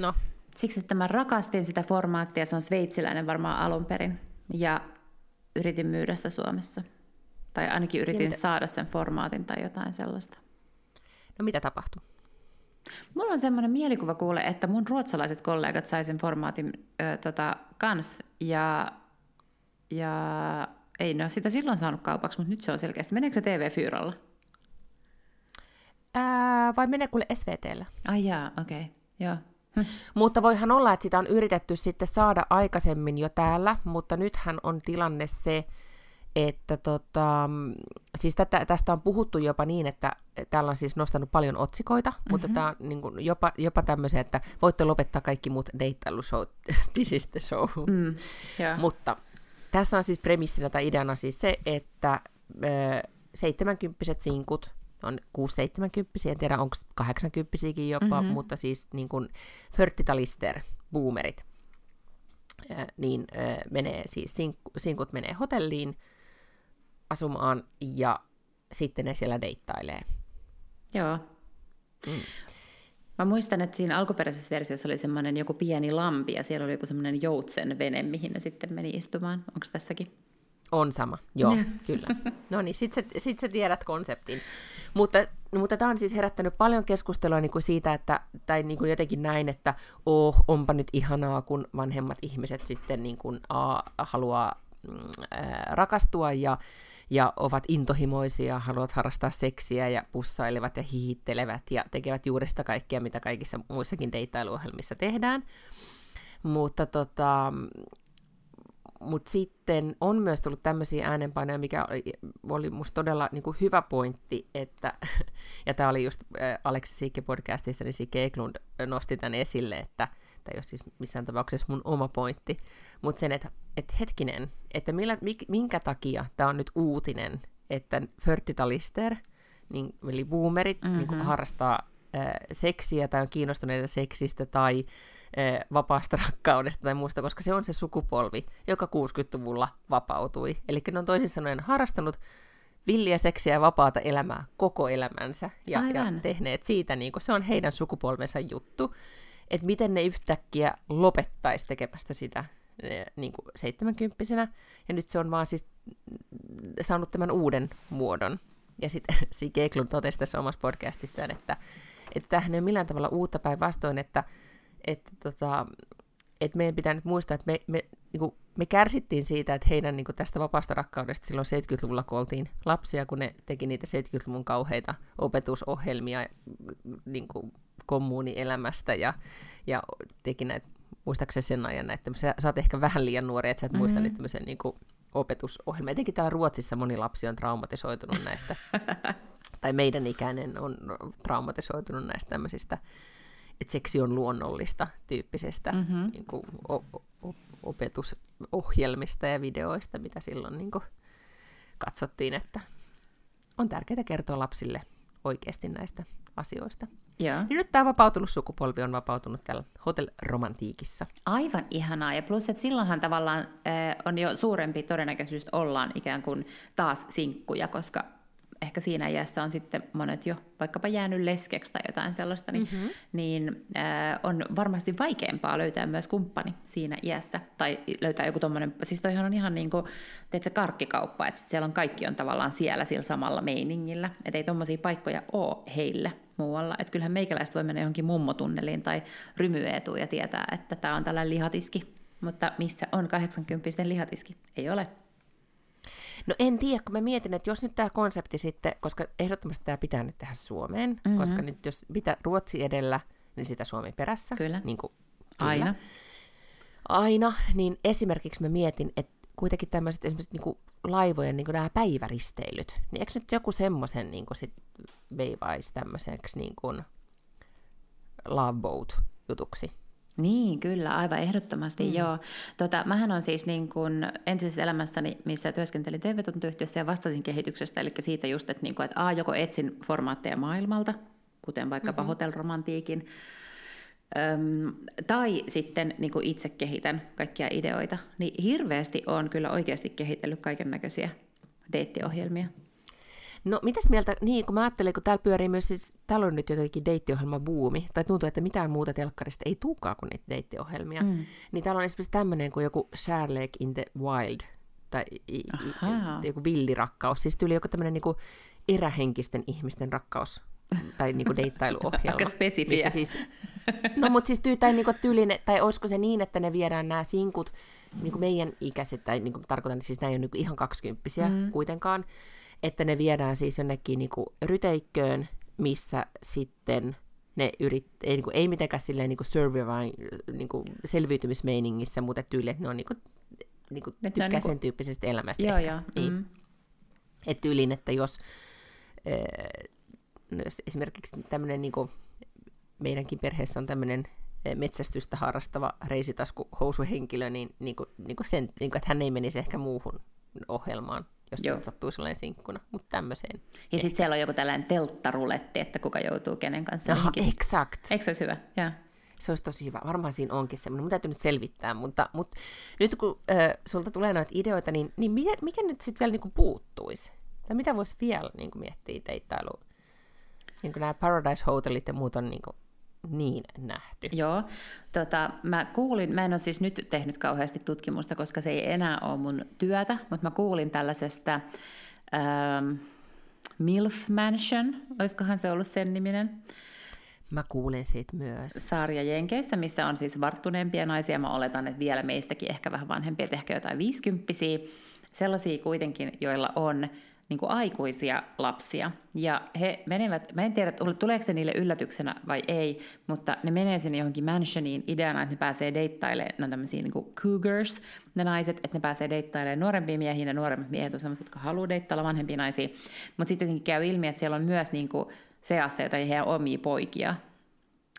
No. Siksi, että mä rakastin sitä formaattia, se on sveitsiläinen varmaan alun perin, ja yritin myydä sitä Suomessa. Tai ainakin yritin saada sen formaatin tai jotain sellaista. No mitä tapahtui? Mulla on semmoinen mielikuva kuule, että mun ruotsalaiset kollegat sai sen formaatin ö, tota, kans, ja, ja ei ne ole sitä silloin saanut kaupaksi, mutta nyt se on selkeästi. Meneekö se TV-fyyralla? Ää, vai menee kuule SVTllä? Ai jaa, okei, okay. joo. Hm. Mutta voihan olla, että sitä on yritetty sitten saada aikaisemmin jo täällä, mutta nythän on tilanne se, että tota, siis tätä, tästä on puhuttu jopa niin, että täällä on siis nostanut paljon otsikoita, mm-hmm. mutta tämä on niin kuin jopa, jopa tämmöisen, että voitte lopettaa kaikki muut deittailushow, [LAUGHS] this is the show. Mm, yeah. Mutta tässä on siis premissinä tai ideana siis se, että seitsemänkymppiset sinkut on 6-70, en tiedä onko 80 jopa, mm-hmm. mutta siis niin kuin förtitalister, boomerit, niin menee siis, sinkut menee hotelliin asumaan ja sitten ne siellä deittailee. Joo. Mm. Mä muistan, että siinä alkuperäisessä versiossa oli semmoinen joku pieni lampi ja siellä oli joku semmoinen joutsen vene, mihin ne sitten meni istumaan. Onko tässäkin? On sama, joo, kyllä. No niin, sit sä, sit sä tiedät konseptin. Mutta, mutta tämä on siis herättänyt paljon keskustelua niin kuin siitä, että, tai niin kuin jotenkin näin, että oh, onpa nyt ihanaa, kun vanhemmat ihmiset sitten niin kuin, a, haluaa mm, ää, rakastua ja, ja ovat intohimoisia, haluavat harrastaa seksiä ja pussailevat ja hihittelevät ja tekevät juuri sitä kaikkea, mitä kaikissa muissakin deittailuohjelmissa tehdään. Mutta tota, mutta sitten on myös tullut tämmöisiä äänenpainoja, mikä oli, oli musta todella niin kuin hyvä pointti, että, [LAUGHS] ja tämä oli just äh, Aleksi Sikke podcastissa, niin Sikke Eklund nosti tämän esille, että tämä ei ole siis missään tapauksessa mun oma pointti, mutta sen, että, että hetkinen, että millä, minkä takia tämä on nyt uutinen, että förtitalister, niin, eli boomerit, mm-hmm. niin kuin harrastaa äh, seksiä tai on kiinnostuneita seksistä tai vapaasta rakkaudesta tai muusta, koska se on se sukupolvi, joka 60-luvulla vapautui. Eli ne on toisin sanoen harrastanut villiä seksiä ja vapaata elämää koko elämänsä ja, ja tehneet siitä, niin kuin, se on heidän sukupolvensa juttu, että miten ne yhtäkkiä lopettaisi tekemästä sitä niin kuin 70 ja nyt se on vaan siis saanut tämän uuden muodon. Ja sitten [LAUGHS] si Keklund totesi tässä omassa podcastissaan, että, että tämähän ei ole millään tavalla uutta päinvastoin, että että tota, et meidän pitää nyt muistaa, että me, me, niin kuin, me kärsittiin siitä, että heidän niin kuin, tästä vapaasta rakkaudesta silloin 70-luvulla, kun oltiin lapsia, kun ne teki niitä 70-luvun kauheita opetusohjelmia niin kuin, kommunielämästä ja, ja teki näitä, muistaakseni sen ajan näitä, sä, sä oot ehkä vähän liian nuori, että sä et mm-hmm. muista niitä tämmöisen niin kuin, opetusohjelmia. Etenkin täällä Ruotsissa moni lapsi on traumatisoitunut näistä, [LAUGHS] tai meidän ikäinen on traumatisoitunut näistä tämmöisistä että seksi on luonnollista tyyppisestä mm-hmm. niin kuin, o- o- opetusohjelmista ja videoista, mitä silloin niin kuin, katsottiin, että on tärkeää kertoa lapsille oikeasti näistä asioista. Ja. Niin nyt tämä vapautunut sukupolvi on vapautunut täällä hotelromantiikissa. Aivan ihanaa. Ja plus, että silloinhan tavallaan äh, on jo suurempi todennäköisyys, että ollaan ikään kuin taas sinkkuja, koska ehkä siinä iässä on sitten monet jo vaikkapa jäänyt leskeksi tai jotain sellaista, niin, mm-hmm. niin äh, on varmasti vaikeampaa löytää myös kumppani siinä iässä. Tai löytää joku tommonen, siis toihan on ihan niin kuin, teet karkkikauppa, että siellä on kaikki on tavallaan siellä sillä samalla meiningillä. Että ei tommosia paikkoja ole heille muualla. Että kyllähän meikäläiset voi mennä johonkin mummotunneliin tai rymyetuun ja tietää, että tämä on tällainen lihatiski. Mutta missä on 80 lihatiski? Ei ole. No en tiedä, kun mä mietin, että jos nyt tämä konsepti sitten, koska ehdottomasti tämä pitää nyt tehdä Suomeen, mm-hmm. koska nyt jos pitää Ruotsi edellä, niin sitä Suomi perässä. Kyllä. Niin kuin, kyllä. Aina. Aina, niin esimerkiksi mä mietin, että kuitenkin tämmöiset esimerkiksi niin kuin laivojen niin kuin nämä päiväristeilyt, niin eikö nyt joku semmoisen niin kuin sit veivaisi tämmöiseksi niin kuin love boat jutuksi? Niin, kyllä, aivan ehdottomasti, mm. joo. Tota, mähän on siis niin kuin ensisessä elämässäni, missä työskentelin tv ja vastasin kehityksestä, eli siitä just, että, niin kuin, että A, joko etsin formaatteja maailmalta, kuten vaikkapa mm-hmm. hotelromantiikin, Öm, tai sitten niin kuin itse kehitän kaikkia ideoita, niin hirveästi on kyllä oikeasti kehitellyt kaiken näköisiä deittiohjelmia. No mitäs mieltä, niin kun mä ajattelen, kun täällä pyörii myös, siis, täällä on nyt jotenkin deittiohjelma buumi, tai tuntuu, että mitään muuta telkkarista ei tuukaan kuin niitä deittiohjelmia, mm. niin täällä on esimerkiksi tämmöinen kuin joku Sherlock in the Wild, tai i, i, joku villirakkaus, siis tuli joku tämmöinen niin erähenkisten ihmisten rakkaus, tai niinku deittailuohjelma. [LAUGHS] Aika spesifiä. Siis, no mutta siis tyy, tai, niinku tyylin, tai olisiko se niin, että ne viedään nämä sinkut, niinku meidän ikäiset, tai niinku, tarkoitan, että siis nämä ei ole niinku ihan kaksikymppisiä mm. kuitenkaan, että ne viedään siis jonnekin niin kuin ryteikköön, missä sitten ne yrit, ei, niin kuin, ei mitenkään silleen niin kuin niin kuin selviytymismeiningissä, mutta tyyli, että ne on niin kuin, niin kuin tykkää niin kuin... sen tyyppisestä elämästä. Joo, ehkä. joo. Niin. Mm. Että tyyliin, että jos, äh, no jos esimerkiksi tämmöinen niin kuin, meidänkin perheessä on tämmöinen metsästystä harrastava reisitaskuhousuhenkilö, niin, niin, kuin, niin kuin sen, niin kuin, että hän ei menisi ehkä muuhun ohjelmaan jos Joo. sattuu sellainen sinkkuna, mutta tämmöiseen. Ja sitten siellä on joku tällainen telttaruletti, että kuka joutuu kenen kanssa Aha, exakt. Eikö se olisi hyvä? Ja. Se olisi tosi hyvä. Varmaan siinä onkin semmoinen. Mun täytyy nyt selvittää, mutta, mutta nyt kun äh, sulta tulee noita ideoita, niin, niin mikä, mikä nyt sitten vielä niinku puuttuisi? Tai mitä voisi vielä niinku miettiä teittailu niin nämä Paradise Hotelit ja muut on niin, kuin niin nähty. Joo. Tota, mä kuulin, mä en ole siis nyt tehnyt kauheasti tutkimusta, koska se ei enää ole mun työtä, mutta mä kuulin tällaisesta ähm, MILF Mansion, olisikohan se ollut sen niminen? Mä kuulin siitä myös. Sarja Jenkeissä, missä on siis varttuneempia naisia. Mä oletan, että vielä meistäkin ehkä vähän vanhempia, että ehkä jotain viisikymppisiä. Sellaisia kuitenkin, joilla on niin kuin aikuisia lapsia. Ja he menevät, mä en tiedä, tuleeko se niille yllätyksenä vai ei, mutta ne menee sinne johonkin mansioniin ideana, että ne pääsee deittailemaan, ne on tämmöisiä niin kuin cougars, ne naiset, että ne pääsee deittailemaan nuorempia miehiä, ja nuoremmat miehet on sellaiset, jotka haluaa deittailla vanhempia naisia. Mutta sitten jotenkin käy ilmi, että siellä on myös niin kuin seassa jotain heidän omia poikia.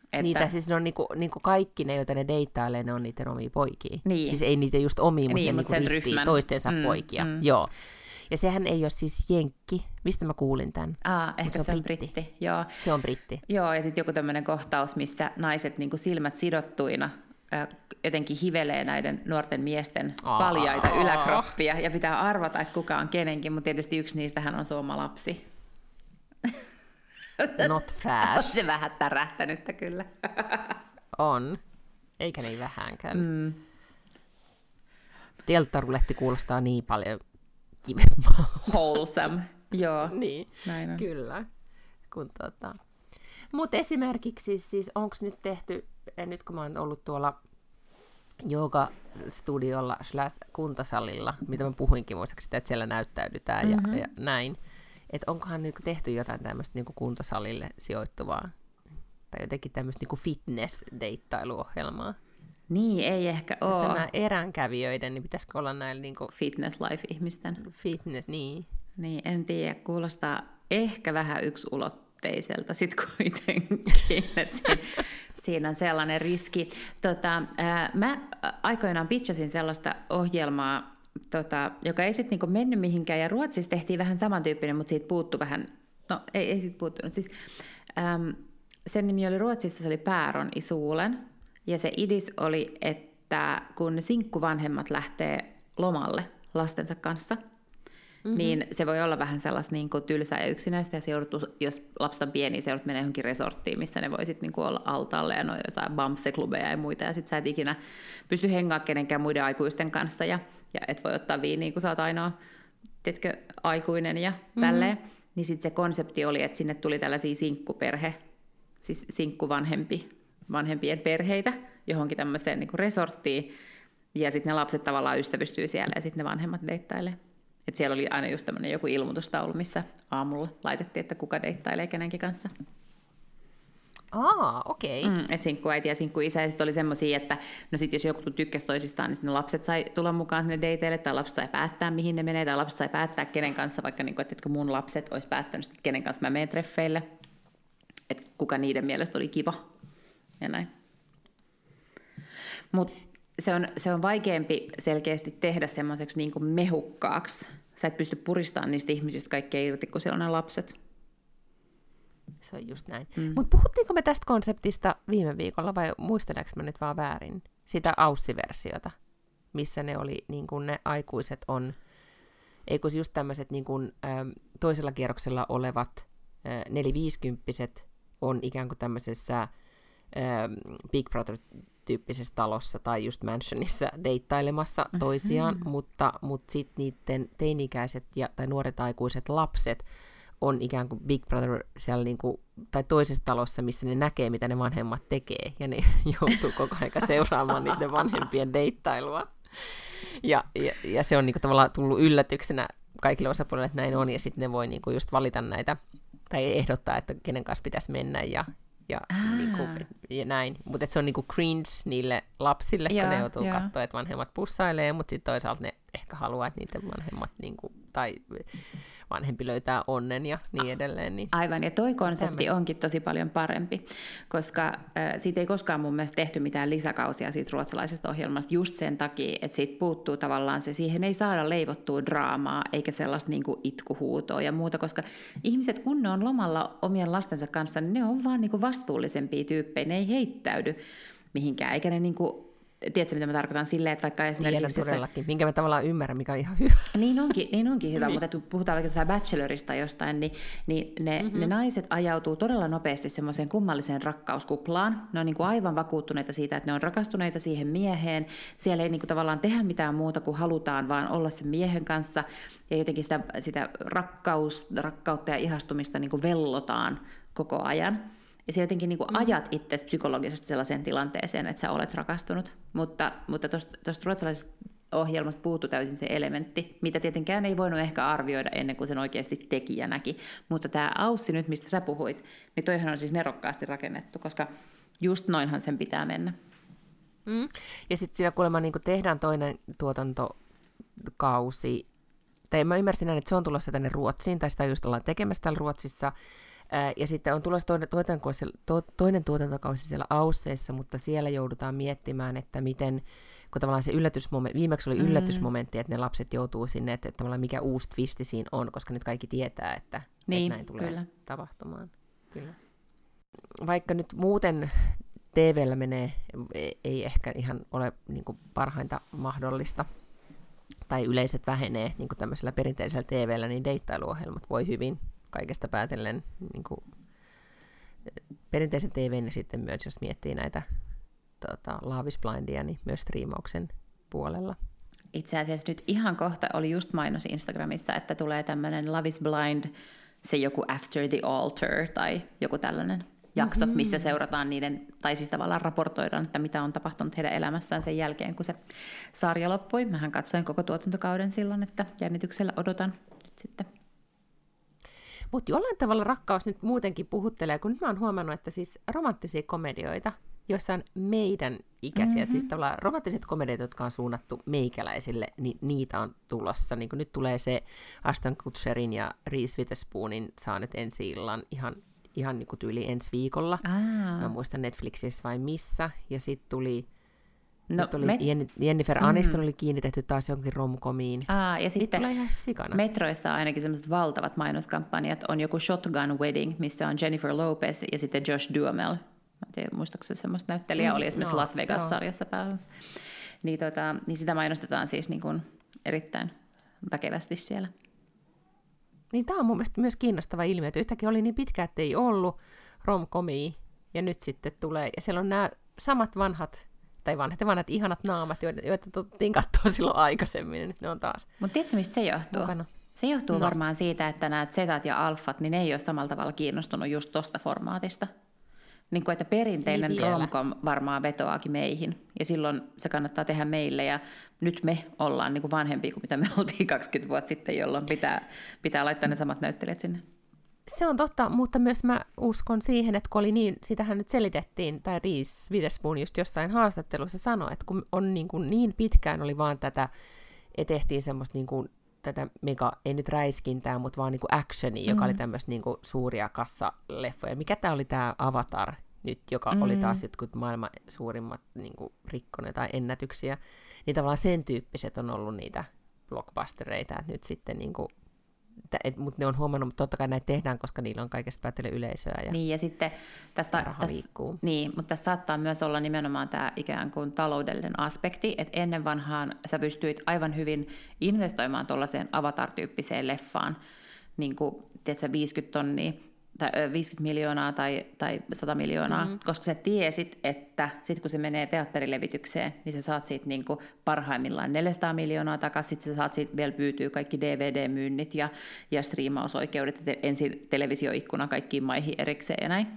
Että... Niitä siis ne on niinku, niinku kaikki ne, joita ne deittailee, ne on niiden omia poikia. Niin. Siis ei niitä just omia, mutta niin, ne mutta niinku ristii toistensa mm, poikia. Mm. Joo. Ja sehän ei ole siis jenkki. Mistä mä kuulin tämän? Aa, ehkä se on, se on britti. britti. Joo. Se on britti. Joo, ja sitten joku tämmöinen kohtaus, missä naiset niin kuin silmät sidottuina jotenkin hivelee näiden nuorten miesten Aa. paljaita yläkroppia ja pitää arvata, että kuka on kenenkin, mutta tietysti yksi niistähän on suoma lapsi. [LAUGHS] Not fresh. On [LAUGHS] se vähän tärähtänyttä kyllä. [LAUGHS] on. Eikä niin vähänkään. Mm. Telttaruletti kuulostaa niin paljon. Wholesome, joo. niin, Näin on. kyllä. Kun tota... Mutta esimerkiksi siis onko nyt tehty, nyt kun mä oon ollut tuolla studiolla slash kuntasalilla, mitä mä puhuinkin muistaakseni, että siellä näyttäydytään mm-hmm. ja, ja näin, että onkohan niin tehty jotain tämmöistä niin kuntosalille sijoittuvaa tai jotenkin tämmöistä niin fitness-deittailuohjelmaa. Niin, ei ehkä ole. Se nämä eränkävijöiden, niin pitäisikö olla näillä niin kuin... Fitness life-ihmisten. Fitness, niin. Niin, en tiedä, kuulostaa ehkä vähän yksiulotteiselta sitten kuitenkin, [LAUGHS] että siinä, siinä on sellainen riski. Tota, ää, mä aikoinaan pitchasin sellaista ohjelmaa, tota, joka ei sitten niinku mennyt mihinkään, ja Ruotsissa tehtiin vähän samantyyppinen, mutta siitä puuttu vähän, no ei, ei siitä puuttunut, siis äm, sen nimi oli Ruotsissa, se oli Pääron isuulen, ja se idis oli, että kun sinkkuvanhemmat lähtee lomalle lastensa kanssa, mm-hmm. niin se voi olla vähän sellaista niin kuin tylsää ja yksinäistä, ja se joudut, jos lapset on pieni, se joudut mennä johonkin resorttiin, missä ne voisit niin kuin olla altaalle, ja noin jossain bamseklubeja ja muita, ja sit sä et ikinä pysty hengaa kenenkään muiden aikuisten kanssa, ja, ja et voi ottaa viiniä, kun sä oot ainoa, tiedätkö, aikuinen ja mm-hmm. tälleen. Niin sitten se konsepti oli, että sinne tuli tällaisia sinkkuperhe, siis sinkkuvanhempi vanhempien perheitä johonkin tämmöiseen niin resorttiin, ja sitten ne lapset tavallaan ystävystyy siellä, ja sitten ne vanhemmat deittailee. Et siellä oli aina just tämmöinen joku ilmoitustaulu, missä aamulla laitettiin, että kuka deittailee kenenkin kanssa. Aa, okei. Okay. Mm, että sinkkuäiti ja sinkkuisä, ja sitten oli semmoisia, että no sit jos joku tykkäsi toisistaan, niin ne lapset sai tulla mukaan sinne deiteille, tai lapset sai päättää, mihin ne menee, tai lapset sai päättää, kenen kanssa, vaikka niin kuin, että mun lapset olisi päättänyt, että kenen kanssa mä menen treffeille, että kuka niiden mielestä oli kiva, ja näin. Mutta se on, se on vaikeampi selkeästi tehdä semmoiseksi niin mehukkaaksi. Sä et pysty puristamaan niistä ihmisistä kaikkea irti, kun siellä on ne lapset. Se on just näin. Mm. Mutta puhuttiinko me tästä konseptista viime viikolla vai muisteleeko mä nyt vaan väärin? Sitä aussiversiota, missä ne oli, niin kuin ne aikuiset on, ei kun just tämmöiset niin kuin, ähm, toisella kierroksella olevat neliviisikymppiset on ikään kuin tämmöisessä Ähm, Big Brother-tyyppisessä talossa tai just mansionissa deittailemassa mm-hmm. toisiaan, mm-hmm. mutta, mutta sitten niiden teinikäiset ja, tai nuoret aikuiset lapset on ikään kuin Big Brother siellä niin kuin, tai toisessa talossa, missä ne näkee, mitä ne vanhemmat tekee, ja ne [LAUGHS] joutuu koko ajan seuraamaan niiden vanhempien deittailua. Ja, ja, ja se on niin kuin, tavallaan tullut yllätyksenä kaikille osapuolille, että näin on, ja sitten ne voi niin kuin, just valita näitä, tai ehdottaa, että kenen kanssa pitäisi mennä, ja, ja, niinku, ja näin. Mutta se on niinku cringe niille lapsille, ja, kun ne joutuu katsoa, että vanhemmat pussailee, mutta sitten toisaalta ne ehkä haluaa, että niiden vanhemmat, niinku, tai vanhempi löytää onnen ja niin edelleen. Niin Aivan, ja toi konsepti Tämä. onkin tosi paljon parempi, koska äh, siitä ei koskaan mun mielestä tehty mitään lisäkausia siitä ruotsalaisesta ohjelmasta just sen takia, että siitä puuttuu tavallaan se, siihen ei saada leivottua draamaa eikä sellaista niin kuin itkuhuutoa ja muuta, koska ihmiset kun ne on lomalla omien lastensa kanssa, niin ne on vaan niin kuin vastuullisempia tyyppejä, ne ei heittäydy mihinkään, eikä ne niin kuin Tiedätkö, mitä mä tarkoitan silleen, että vaikka esimerkiksi... Tiedän todellakin, minkä mä tavallaan ymmärrän, mikä on ihan hyvä. [LAUGHS] Niin onkin, niin onkin hyvä, niin. mutta kun puhutaan vaikka Bachelorista jostain, niin, niin ne, mm-hmm. ne naiset ajautuu todella nopeasti semmoiseen kummalliseen rakkauskuplaan. Ne on niin kuin aivan vakuuttuneita siitä, että ne on rakastuneita siihen mieheen. Siellä ei niin kuin tavallaan tehdä mitään muuta kuin halutaan vaan olla sen miehen kanssa. Ja jotenkin sitä, sitä rakkaus, rakkautta ja ihastumista niin kuin vellotaan koko ajan. Ja se jotenkin niin kuin mm. ajat itse psykologisesti sellaiseen tilanteeseen, että sä olet rakastunut. Mutta, mutta tuosta ruotsalaisesta ohjelmasta puuttu täysin se elementti, mitä tietenkään ei voinut ehkä arvioida ennen kuin sen oikeasti tekijä näki. Mutta tämä Aussi nyt, mistä sä puhuit, niin toihan on siis nerokkaasti rakennettu, koska just noinhan sen pitää mennä. Mm. Ja sitten siinä kuulemma niin tehdään toinen tuotantokausi, tai mä ymmärsin näin, että se on tulossa tänne Ruotsiin, tai sitä just ollaan tekemässä täällä Ruotsissa, ja sitten on tulossa toinen, toinen tuotantokausi siellä Ausseissa, mutta siellä joudutaan miettimään, että miten, kun tavallaan se yllätysmomentti, viimeksi oli mm. yllätysmomentti, että ne lapset joutuu sinne, että, että tavallaan mikä uusi twisti siinä on, koska nyt kaikki tietää, että, niin, että näin tulee kyllä. tapahtumaan. Kyllä. Vaikka nyt muuten TVllä menee, e, ei ehkä ihan ole niin kuin parhainta mahdollista, tai yleisöt vähenee niin kuin tämmöisellä perinteisellä TVllä, niin deittailuohjelmat voi hyvin kaikesta päätellen niin kuin, perinteisen TVn ja sitten myös, jos miettii näitä tota, Love is Blindia, niin myös striimauksen puolella. Itse asiassa nyt ihan kohta oli just mainos Instagramissa, että tulee tämmöinen Love is Blind, se joku After the Altar tai joku tällainen jakso, mm-hmm. missä seurataan niiden, tai siis tavallaan raportoidaan, että mitä on tapahtunut heidän elämässään sen jälkeen, kun se sarja loppui. Mähän katsoin koko tuotantokauden silloin, että jännityksellä odotan nyt sitten mutta jollain tavalla rakkaus nyt muutenkin puhuttelee, kun nyt mä oon huomannut, että siis romanttisia komedioita, joissa on meidän ikäisiä, mm-hmm. siis tavallaan romanttiset komediat, jotka on suunnattu meikäläisille, niin niitä on tulossa. Niin nyt tulee se Aston Kutcherin ja Reese Witherspoonin saanet ensi illan ihan, ihan niin kuin tyyli ensi viikolla. Aa. Mä muistan Netflixissä vai missä. Ja sitten tuli No, oli met... Jennifer Aniston mm. oli kiinnitetty taas jonkin romkomiin. Aa, ja sitten metroissa ainakin sellaiset valtavat mainoskampanjat on joku Shotgun Wedding, missä on Jennifer Lopez ja sitten Josh Duhamel. Mä en tiedä, muistaakseni semmoista näyttelijää mm, oli esimerkiksi no, Las Vegas-sarjassa päässä. Niin, tota, niin sitä mainostetaan siis niin kuin erittäin väkevästi siellä. Niin tämä on mun mielestä myös kiinnostava ilmiö, että yhtäkkiä oli niin pitkä, että ei ollut romkomia, ja nyt sitten tulee, ja siellä on nämä samat vanhat tai vanhat ja vanhat ihanat naamat, joita, joita tuttiin katsoa silloin aikaisemmin, niin nyt ne on taas Mutta tiedätkö, mistä se johtuu? Mukana. Se johtuu no. varmaan siitä, että nämä Zetat ja Alfat, niin ne ei ole samalla tavalla kiinnostunut just tuosta formaatista. Niin kuin, että perinteinen niin romcom varmaan vetoaakin meihin, ja silloin se kannattaa tehdä meille, ja nyt me ollaan niin kuin vanhempia kuin mitä me oltiin 20 vuotta sitten, jolloin pitää, pitää laittaa ne samat näyttelijät sinne. Se on totta, mutta myös mä uskon siihen, että kun oli niin, sitähän nyt selitettiin, tai Reese Witherspoon just jossain haastattelussa sanoi, että kun on niin, kuin niin pitkään oli vaan tätä, ja tehtiin semmoista niin kuin, tätä mega, ei nyt räiskintää, mutta vaan niin kuin actionia, mm-hmm. joka oli mm. tämmöistä niin kuin suuria kassaleffoja. Mikä tämä oli tämä Avatar nyt, joka mm-hmm. oli mm. taas jotkut maailman suurimmat niin kuin rikkoneet tai ennätyksiä, niin tavallaan sen tyyppiset on ollut niitä blockbustereita, että nyt sitten niin kuin mutta ne on huomannut, että totta kai näitä tehdään, koska niillä on kaikesta päätellä yleisöä. Ja niin, ja sitten tästä, tästä, niin, mutta tässä saattaa myös olla nimenomaan tämä ikään kuin taloudellinen aspekti, että ennen vanhaan sä pystyit aivan hyvin investoimaan tuollaiseen avatar-tyyppiseen leffaan, niin kuin, tiedätkö, 50 tonnia, tai 50 miljoonaa tai, tai 100 miljoonaa, mm-hmm. koska sä tiesit, että sitten kun se menee teatterilevitykseen, niin sä saat siitä niin kuin parhaimmillaan 400 miljoonaa takaisin, sitten sä saat siitä vielä pyytyä kaikki DVD-myynnit ja, ja striimausoikeudet, ensin televisioikkuna kaikkiin maihin erikseen ja näin.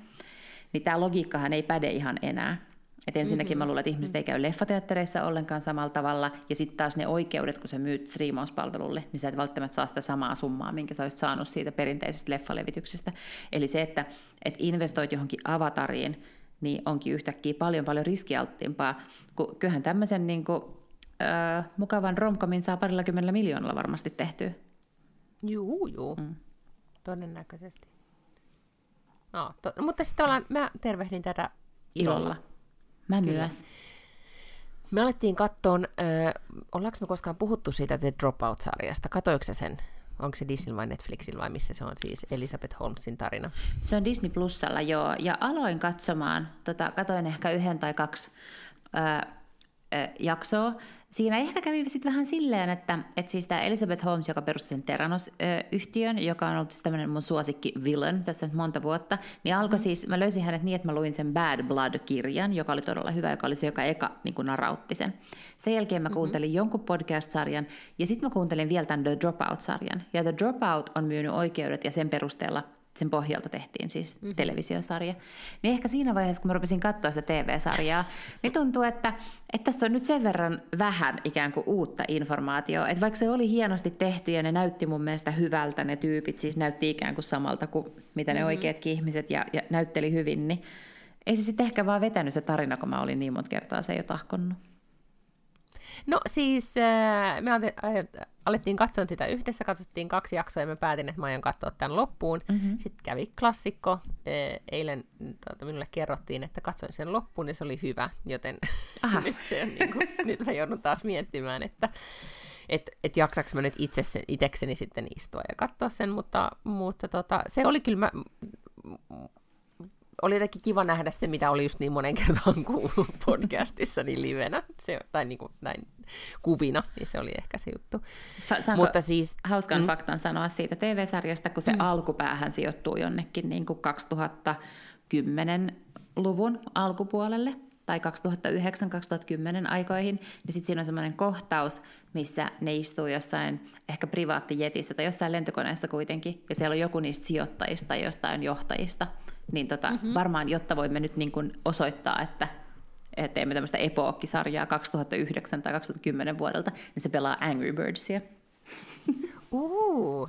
Niin tämä logiikkahan ei päde ihan enää. Et ensinnäkin mm-hmm. mä luulen, että ihmiset ei käy leffateattereissa ollenkaan samalla tavalla, ja sitten taas ne oikeudet, kun sä myyt striimauspalvelulle, niin sä et välttämättä saa sitä samaa summaa, minkä sä olisit saanut siitä perinteisestä leffalevityksestä. Eli se, että et investoit johonkin avatariin, niin onkin yhtäkkiä paljon paljon riskialttiimpaa, kun kyllähän tämmöisen niin kuin, äh, mukavan romkomin saa parilla kymmenellä miljoonalla varmasti tehtyä. Juu, juu. Mm. Todennäköisesti. No, to, mutta sitten tavallaan mä tervehdin tätä ilolla. ilolla. Mä myös. Me alettiin katsoa, äh, ollaanko me koskaan puhuttu siitä The Dropout-sarjasta? Katoiko sen? Onko se Disney vai Netflixillä vai missä se on siis Elizabeth Holmesin tarina? Se on Disney Plusalla, joo. Ja aloin katsomaan, tota, katoin ehkä yhden tai kaksi äh, jaksoa. Siinä ehkä kävi sitten vähän silleen, että, että siis tämä Elizabeth Holmes, joka perusti sen Theranos-yhtiön, joka on ollut siis tämmöinen mun suosikki villain tässä nyt monta vuotta, niin alkoi mm. siis, mä löysin hänet niin, että mä luin sen Bad Blood-kirjan, joka oli todella hyvä, joka oli se, joka eka niin kuin narautti sen. Sen jälkeen mä mm-hmm. kuuntelin mm-hmm. jonkun podcast-sarjan, ja sitten mä kuuntelin vielä tämän The Dropout-sarjan. Ja The Dropout on myynyt oikeudet, ja sen perusteella sen pohjalta tehtiin siis mm-hmm. televisiosarja. Niin ehkä siinä vaiheessa, kun mä rupesin katsoa sitä TV-sarjaa, niin tuntuu, että, että tässä on nyt sen verran vähän ikään kuin uutta informaatiota. Että vaikka se oli hienosti tehty ja ne näytti mun mielestä hyvältä, ne tyypit siis näytti ikään kuin samalta kuin mitä ne mm-hmm. oikeatkin ihmiset ja, ja näytteli hyvin, niin ei se sitten ehkä vaan vetänyt se tarina, kun mä olin niin monta kertaa se jo tahkonnut. No siis äh, me alettiin katsoa sitä yhdessä, katsottiin kaksi jaksoa ja mä päätin, että mä aion katsoa tämän loppuun. Mm-hmm. Sitten kävi klassikko. Äh, eilen tuota, minulle kerrottiin, että katsoin sen loppuun ja se oli hyvä, joten [LAUGHS] nyt, se on, niin kuin, [LAUGHS] nyt mä joudun taas miettimään, että että et jaksaks mä nyt itse sen, itekseni sitten istua ja katsoa sen, mutta, mutta tota, se oli kyllä, mä, oli jotenkin kiva nähdä se, mitä oli just niin monen kertaan kuullut [LAUGHS] podcastissa niin livenä, se, tai niin kuin näin kuvina, niin se oli ehkä se juttu. Sa- Mutta siis, hauskan mm. faktan sanoa siitä TV-sarjasta, kun se mm. alkupäähän sijoittuu jonnekin niin kuin 2010-luvun alkupuolelle, tai 2009-2010 aikoihin, niin sitten siinä on semmoinen kohtaus, missä ne istuu jossain ehkä privaattijetissä tai jossain lentokoneessa kuitenkin, ja siellä on joku niistä sijoittajista tai jostain johtajista, niin tota, mm-hmm. varmaan, jotta voimme nyt niin kuin osoittaa, että teemme tämmöistä epookkisarjaa 2009 tai 2010 vuodelta, niin se pelaa Angry Birdsia. [LAUGHS] Uh,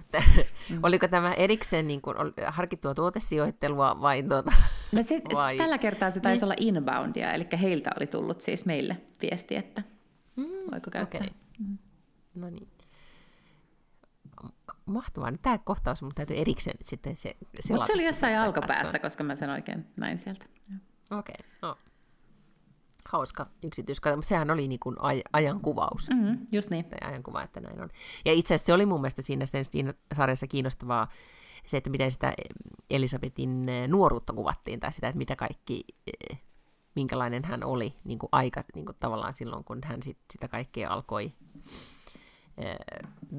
mm. oliko tämä erikseen niin kuin, harkittua tuotesijoittelua vai tuota? No se, vai? tällä kertaa se taisi niin. olla inboundia, eli heiltä oli tullut siis meille viesti, että mm, voiko käyttää. Okay. Mm. No niin mahtavaa. Tämä kohtaus mutta täytyy erikseen sitten se Mutta se oli jossain alkopäässä, koska mä sen oikein näin sieltä. Okei, okay. no. Hauska yksityiskohta, mutta sehän oli niin kuin aj- ajankuvaus. Mm-hmm, just niin. Tai ajankuva, että näin on. Ja itse asiassa se oli mun mielestä siinä, siinä sarjassa kiinnostavaa, se, että miten sitä Elisabetin eh, nuoruutta kuvattiin, tai sitä, että mitä kaikki, eh, minkälainen hän oli niin kuin aika niin kuin tavallaan silloin, kun hän sit, sitä kaikkea alkoi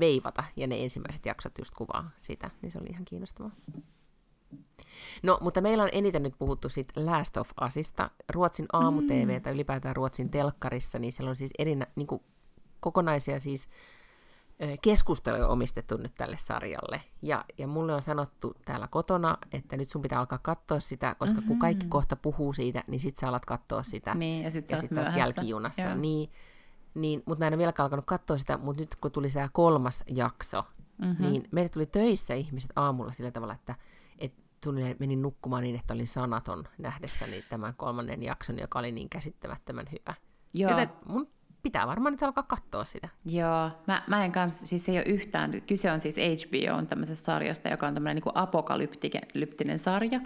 veivata, ja ne ensimmäiset jaksot just kuvaa sitä, niin se oli ihan kiinnostavaa. No, mutta meillä on eniten nyt puhuttu sit Last of Usista, Ruotsin aamu-TV mm. tai ylipäätään Ruotsin telkkarissa, niin siellä on siis eri, niin kuin, kokonaisia siis keskusteluja omistettu nyt tälle sarjalle. Ja, ja mulle on sanottu täällä kotona, että nyt sun pitää alkaa katsoa sitä, koska mm-hmm. kun kaikki kohta puhuu siitä, niin sit sä alat katsoa sitä. Niin, ja sit sä, ja sit sä oot jälkijunassa. Joo. Niin, niin, mutta mä en ole vieläkään alkanut katsoa sitä, mutta nyt kun tuli tämä kolmas jakso, mm-hmm. niin meille tuli töissä ihmiset aamulla sillä tavalla, että et menin nukkumaan niin, että olin sanaton nähdessäni tämän kolmannen jakson, joka oli niin käsittämättömän hyvä. Joo. Joten mun pitää varmaan nyt alkaa katsoa sitä. Joo, mä, mä en kanssa, siis ei ole yhtään, kyse on siis HBO on tämmöisestä sarjasta, joka on tämmöinen niin apokalyptinen sarja,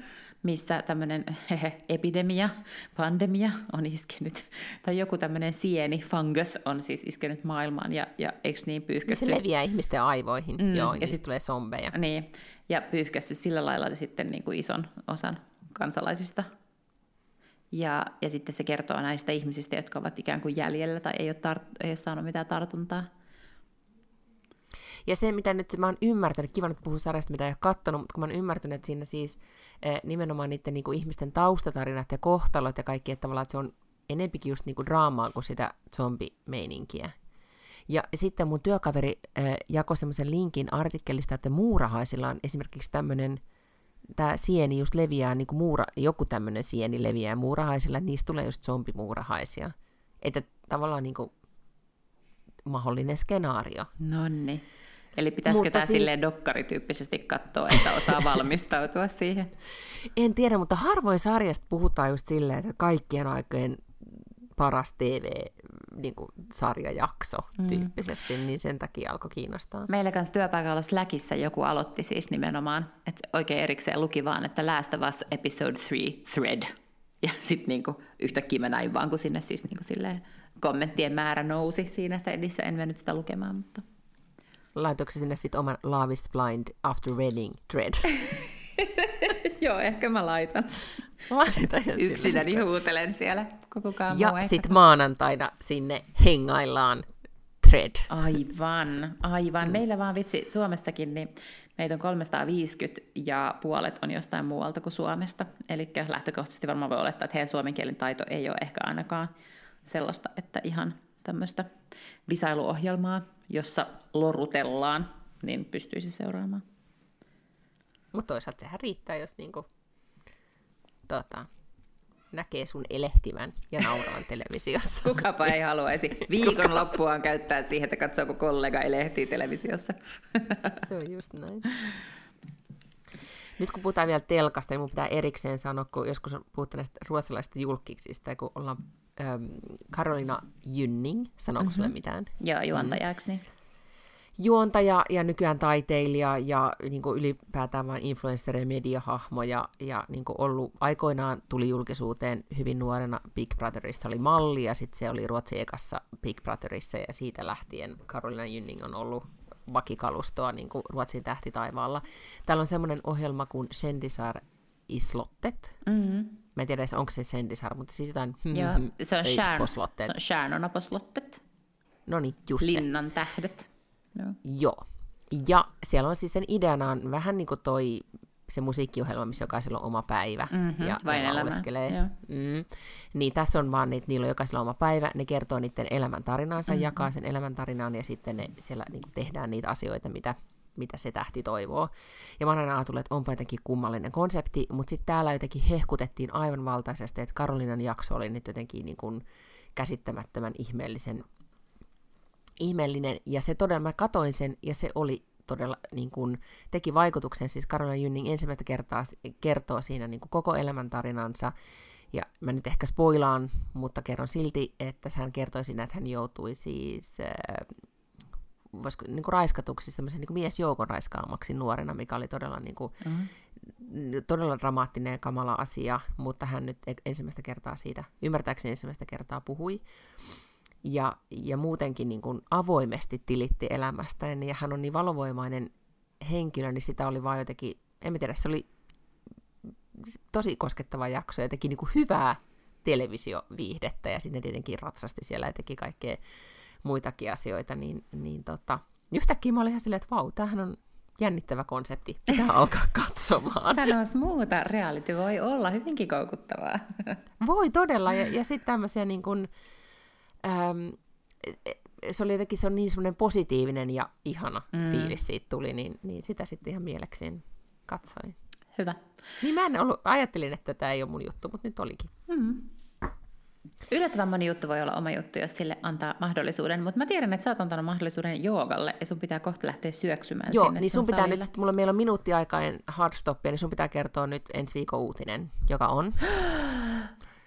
missä tämmöinen [LAUGHS] epidemia, pandemia on iskenyt, tai joku tämmöinen sieni, fungus on siis iskenyt maailmaan, ja, ja eikö niin pyyhkässy? Se leviää ihmisten aivoihin, mm, joo, ja sitten tulee zombeja. Niin, ja pyyhkässy sillä lailla sitten niin kuin ison osan kansalaisista. Ja, ja sitten se kertoo näistä ihmisistä, jotka ovat ikään kuin jäljellä tai ei ole, tar- ei ole saanut mitään tartuntaa. Ja se, mitä nyt mä oon ymmärtänyt, kiva nyt puhua sarjasta, mitä ei ole kattonut, mutta kun mä oon ymmärtänyt, että siinä siis eh, nimenomaan niiden niin kuin ihmisten taustatarinat ja kohtalot ja kaikki, että tavallaan että se on enempikin just niin kuin draamaa kuin sitä zombimeininkiä. Ja sitten mun työkaveri eh, jakoi semmoisen linkin artikkelista, että muurahaisilla on esimerkiksi tämmöinen, tämä sieni just leviää, niin kuin muura, joku tämmöinen sieni leviää muurahaisilla, että niistä tulee just zombimuurahaisia. Että tavallaan niin kuin mahdollinen skenaario. Nonni. Eli pitäisikö tämä siis... silleen dokkarityyppisesti katsoa, että osaa valmistautua [LAUGHS] siihen? En tiedä, mutta harvoin sarjasta puhutaan just silleen, että kaikkien aikojen paras TV-sarjajakso niin tyyppisesti, mm. niin sen takia alkoi kiinnostaa. Meillä kanssa työpaikalla Slackissa joku aloitti siis nimenomaan, että oikein erikseen luki vaan, että Last of Us Episode 3 Thread. Ja sitten niinku yhtäkkiä mä näin vaan, kun sinne siis niinku silleen kommenttien määrä nousi siinä threadissä, en mennyt sitä lukemaan, mutta laitoiko sinne sitten oman Love is Blind After Wedding thread? [LAUGHS] Joo, ehkä mä laitan. Laita Yksinäni huutelen siellä, kukaan Ja sitten maanantaina sinne hengaillaan thread. Aivan, aivan. Meillä vaan vitsi Suomestakin, niin meitä on 350 ja puolet on jostain muualta kuin Suomesta. Eli lähtökohtaisesti varmaan voi olettaa, että heidän suomen kielen taito ei ole ehkä ainakaan sellaista, että ihan tämmöistä visailuohjelmaa, jossa lorutellaan, niin pystyisi seuraamaan. Mutta toisaalta sehän riittää, jos niinku, tota, näkee sun elehtivän ja nauraa [LAUGHS] televisiossa. Kukapa ei haluaisi [LAUGHS] viikon loppuaan käyttää siihen, että katsoo, kun kollega elehtii televisiossa. Se on just näin. Nyt kun puhutaan vielä telkasta, niin mun pitää erikseen sanoa, kun joskus on puhuttu näistä ruotsalaisista julkiksista, kun ollaan ähm, Karolina Jynning, sanooko mm-hmm. sulle mitään? Joo, juontajaksi. Mm juontaja ja nykyään taiteilija ja niin kuin ylipäätään vain influencer- ja mediahahmo ja, ja niin kuin ollut aikoinaan tuli julkisuuteen hyvin nuorena Big Brotherissa oli malli ja sitten se oli Ruotsin ekassa Big Brotherissa ja siitä lähtien Carolina Jynning on ollut vakikalustoa niin kuin Ruotsin tähtitaivaalla. Täällä on semmoinen ohjelma kuin Sendisar Islottet. Mm-hmm. Mä en tiedä, onko se Sendisar, mutta siis jotain... Joo, se on Stjärnorna på slottet. No niin, just Linnan se. tähdet. Joo. Joo. Ja siellä on siis sen ideana on vähän niin kuin toi se musiikkiohjelma, missä jokaisella on oma päivä. Mm-hmm, ja vain elämä. Mm. Niin tässä on vaan, että niillä on jokaisella oma päivä, ne kertoo niiden elämäntarinaansa, mm-hmm. jakaa sen elämäntarinaan ja sitten ne, siellä niin tehdään niitä asioita, mitä, mitä se tähti toivoo. Ja mä oon aina ajatellut, että onpa jotenkin kummallinen konsepti, mutta sitten täällä jotenkin hehkutettiin aivan valtaisesti, että Karolinan jakso oli nyt jotenkin niin kuin käsittämättömän ihmeellisen ihmeellinen, ja se todella, mä katoin sen, ja se oli todella, niin kuin, teki vaikutuksen, siis Karolina Jynning ensimmäistä kertaa kertoo siinä niin kuin koko elämäntarinansa, ja mä nyt ehkä spoilaan, mutta kerron silti, että hän kertoi siinä, että hän joutui siis voisiko, niin kuin raiskatuksi semmoisen niin miesjoukon raiskaamaksi nuorena, mikä oli todella, niin kuin, mm-hmm. todella dramaattinen ja kamala asia, mutta hän nyt ensimmäistä kertaa siitä, ymmärtääkseni ensimmäistä kertaa puhui ja, ja muutenkin niin kuin avoimesti tilitti elämästään, ja hän on niin valovoimainen henkilö, niin sitä oli vaan jotenkin, en mä tiedä, se oli tosi koskettava jakso, ja teki niin kuin hyvää televisioviihdettä, ja sitten tietenkin ratsasti siellä ja teki kaikkea muitakin asioita, niin, niin tota, yhtäkkiä mä olin ihan silleen, että vau, tämähän on jännittävä konsepti, pitää [LAUGHS] alkaa katsomaan. Sanois muuta, reality voi olla hyvinkin koukuttavaa. [LAUGHS] Voi todella, ja, ja sitten tämmöisiä niin kuin, ähm, se oli jotenkin se on niin semmoinen positiivinen ja ihana mm. fiilis siitä tuli, niin, niin sitä sitten ihan mielekseen katsoin. Hyvä. Niin mä en ollut, ajattelin, että tämä ei ole mun juttu, mutta nyt olikin. Mm. Yllättävän moni juttu voi olla oma juttu, jos sille antaa mahdollisuuden, mutta mä tiedän, että sä oot antanut mahdollisuuden joogalle ja sun pitää kohta lähteä syöksymään Joo, sinne niin sun pitää salille. nyt, mulla meillä on minuutti aikaa hardstoppia, niin sun pitää kertoa nyt ensi viikon uutinen, joka on...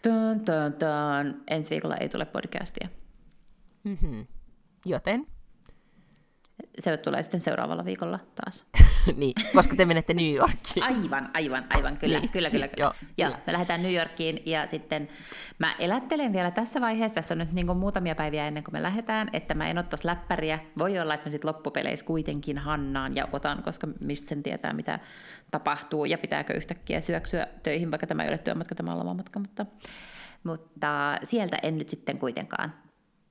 Tön, tön, tön. Ensi viikolla ei tule podcastia. Mm-hmm. Joten? Se tulee sitten seuraavalla viikolla taas. [LAUGHS] niin, koska te menette New Yorkiin. Aivan, aivan, aivan, kyllä, niin. kyllä, kyllä. kyllä. Joo, Joo, me lähdetään New Yorkiin ja sitten mä elättelen vielä tässä vaiheessa, tässä on nyt niin muutamia päiviä ennen kuin me lähdetään, että mä en ottaisi läppäriä. Voi olla, että mä sitten loppupeleissä kuitenkin Hannaan ja otan, koska mistä sen tietää, mitä tapahtuu ja pitääkö yhtäkkiä syöksyä töihin, vaikka tämä ei ole työmatka, tämä on lomamatka, mutta, mutta sieltä en nyt sitten kuitenkaan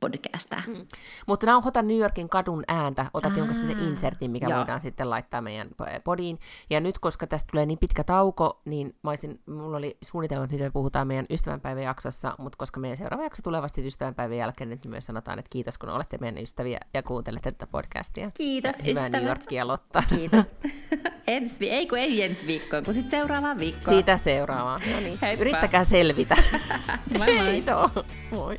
podcastaa. Mm. Mutta nauhoita New Yorkin kadun ääntä, otat jonkun sellaisen insertin, mikä Joo. voidaan sitten laittaa meidän podiin. Ja nyt, koska tästä tulee niin pitkä tauko, niin mä olisin, mulla oli suunnitelma, että me puhutaan meidän ystävänpäivän jaksossa, mutta koska meidän seuraava jakso tulee vasta ystävänpäivän jälkeen, niin myös sanotaan, että kiitos kun olette meidän ystäviä ja kuuntelette tätä podcastia. Kiitos ja Hyvää New Yorkia, Lotta. Kiitos. [LAUGHS] ensi, ei kun ei ensi viikkoon, kun sitten seuraavaan viikkoon. Siitä seuraavaan. No niin. Yrittäkää selvitä. [LAUGHS] moi moi. No, moi.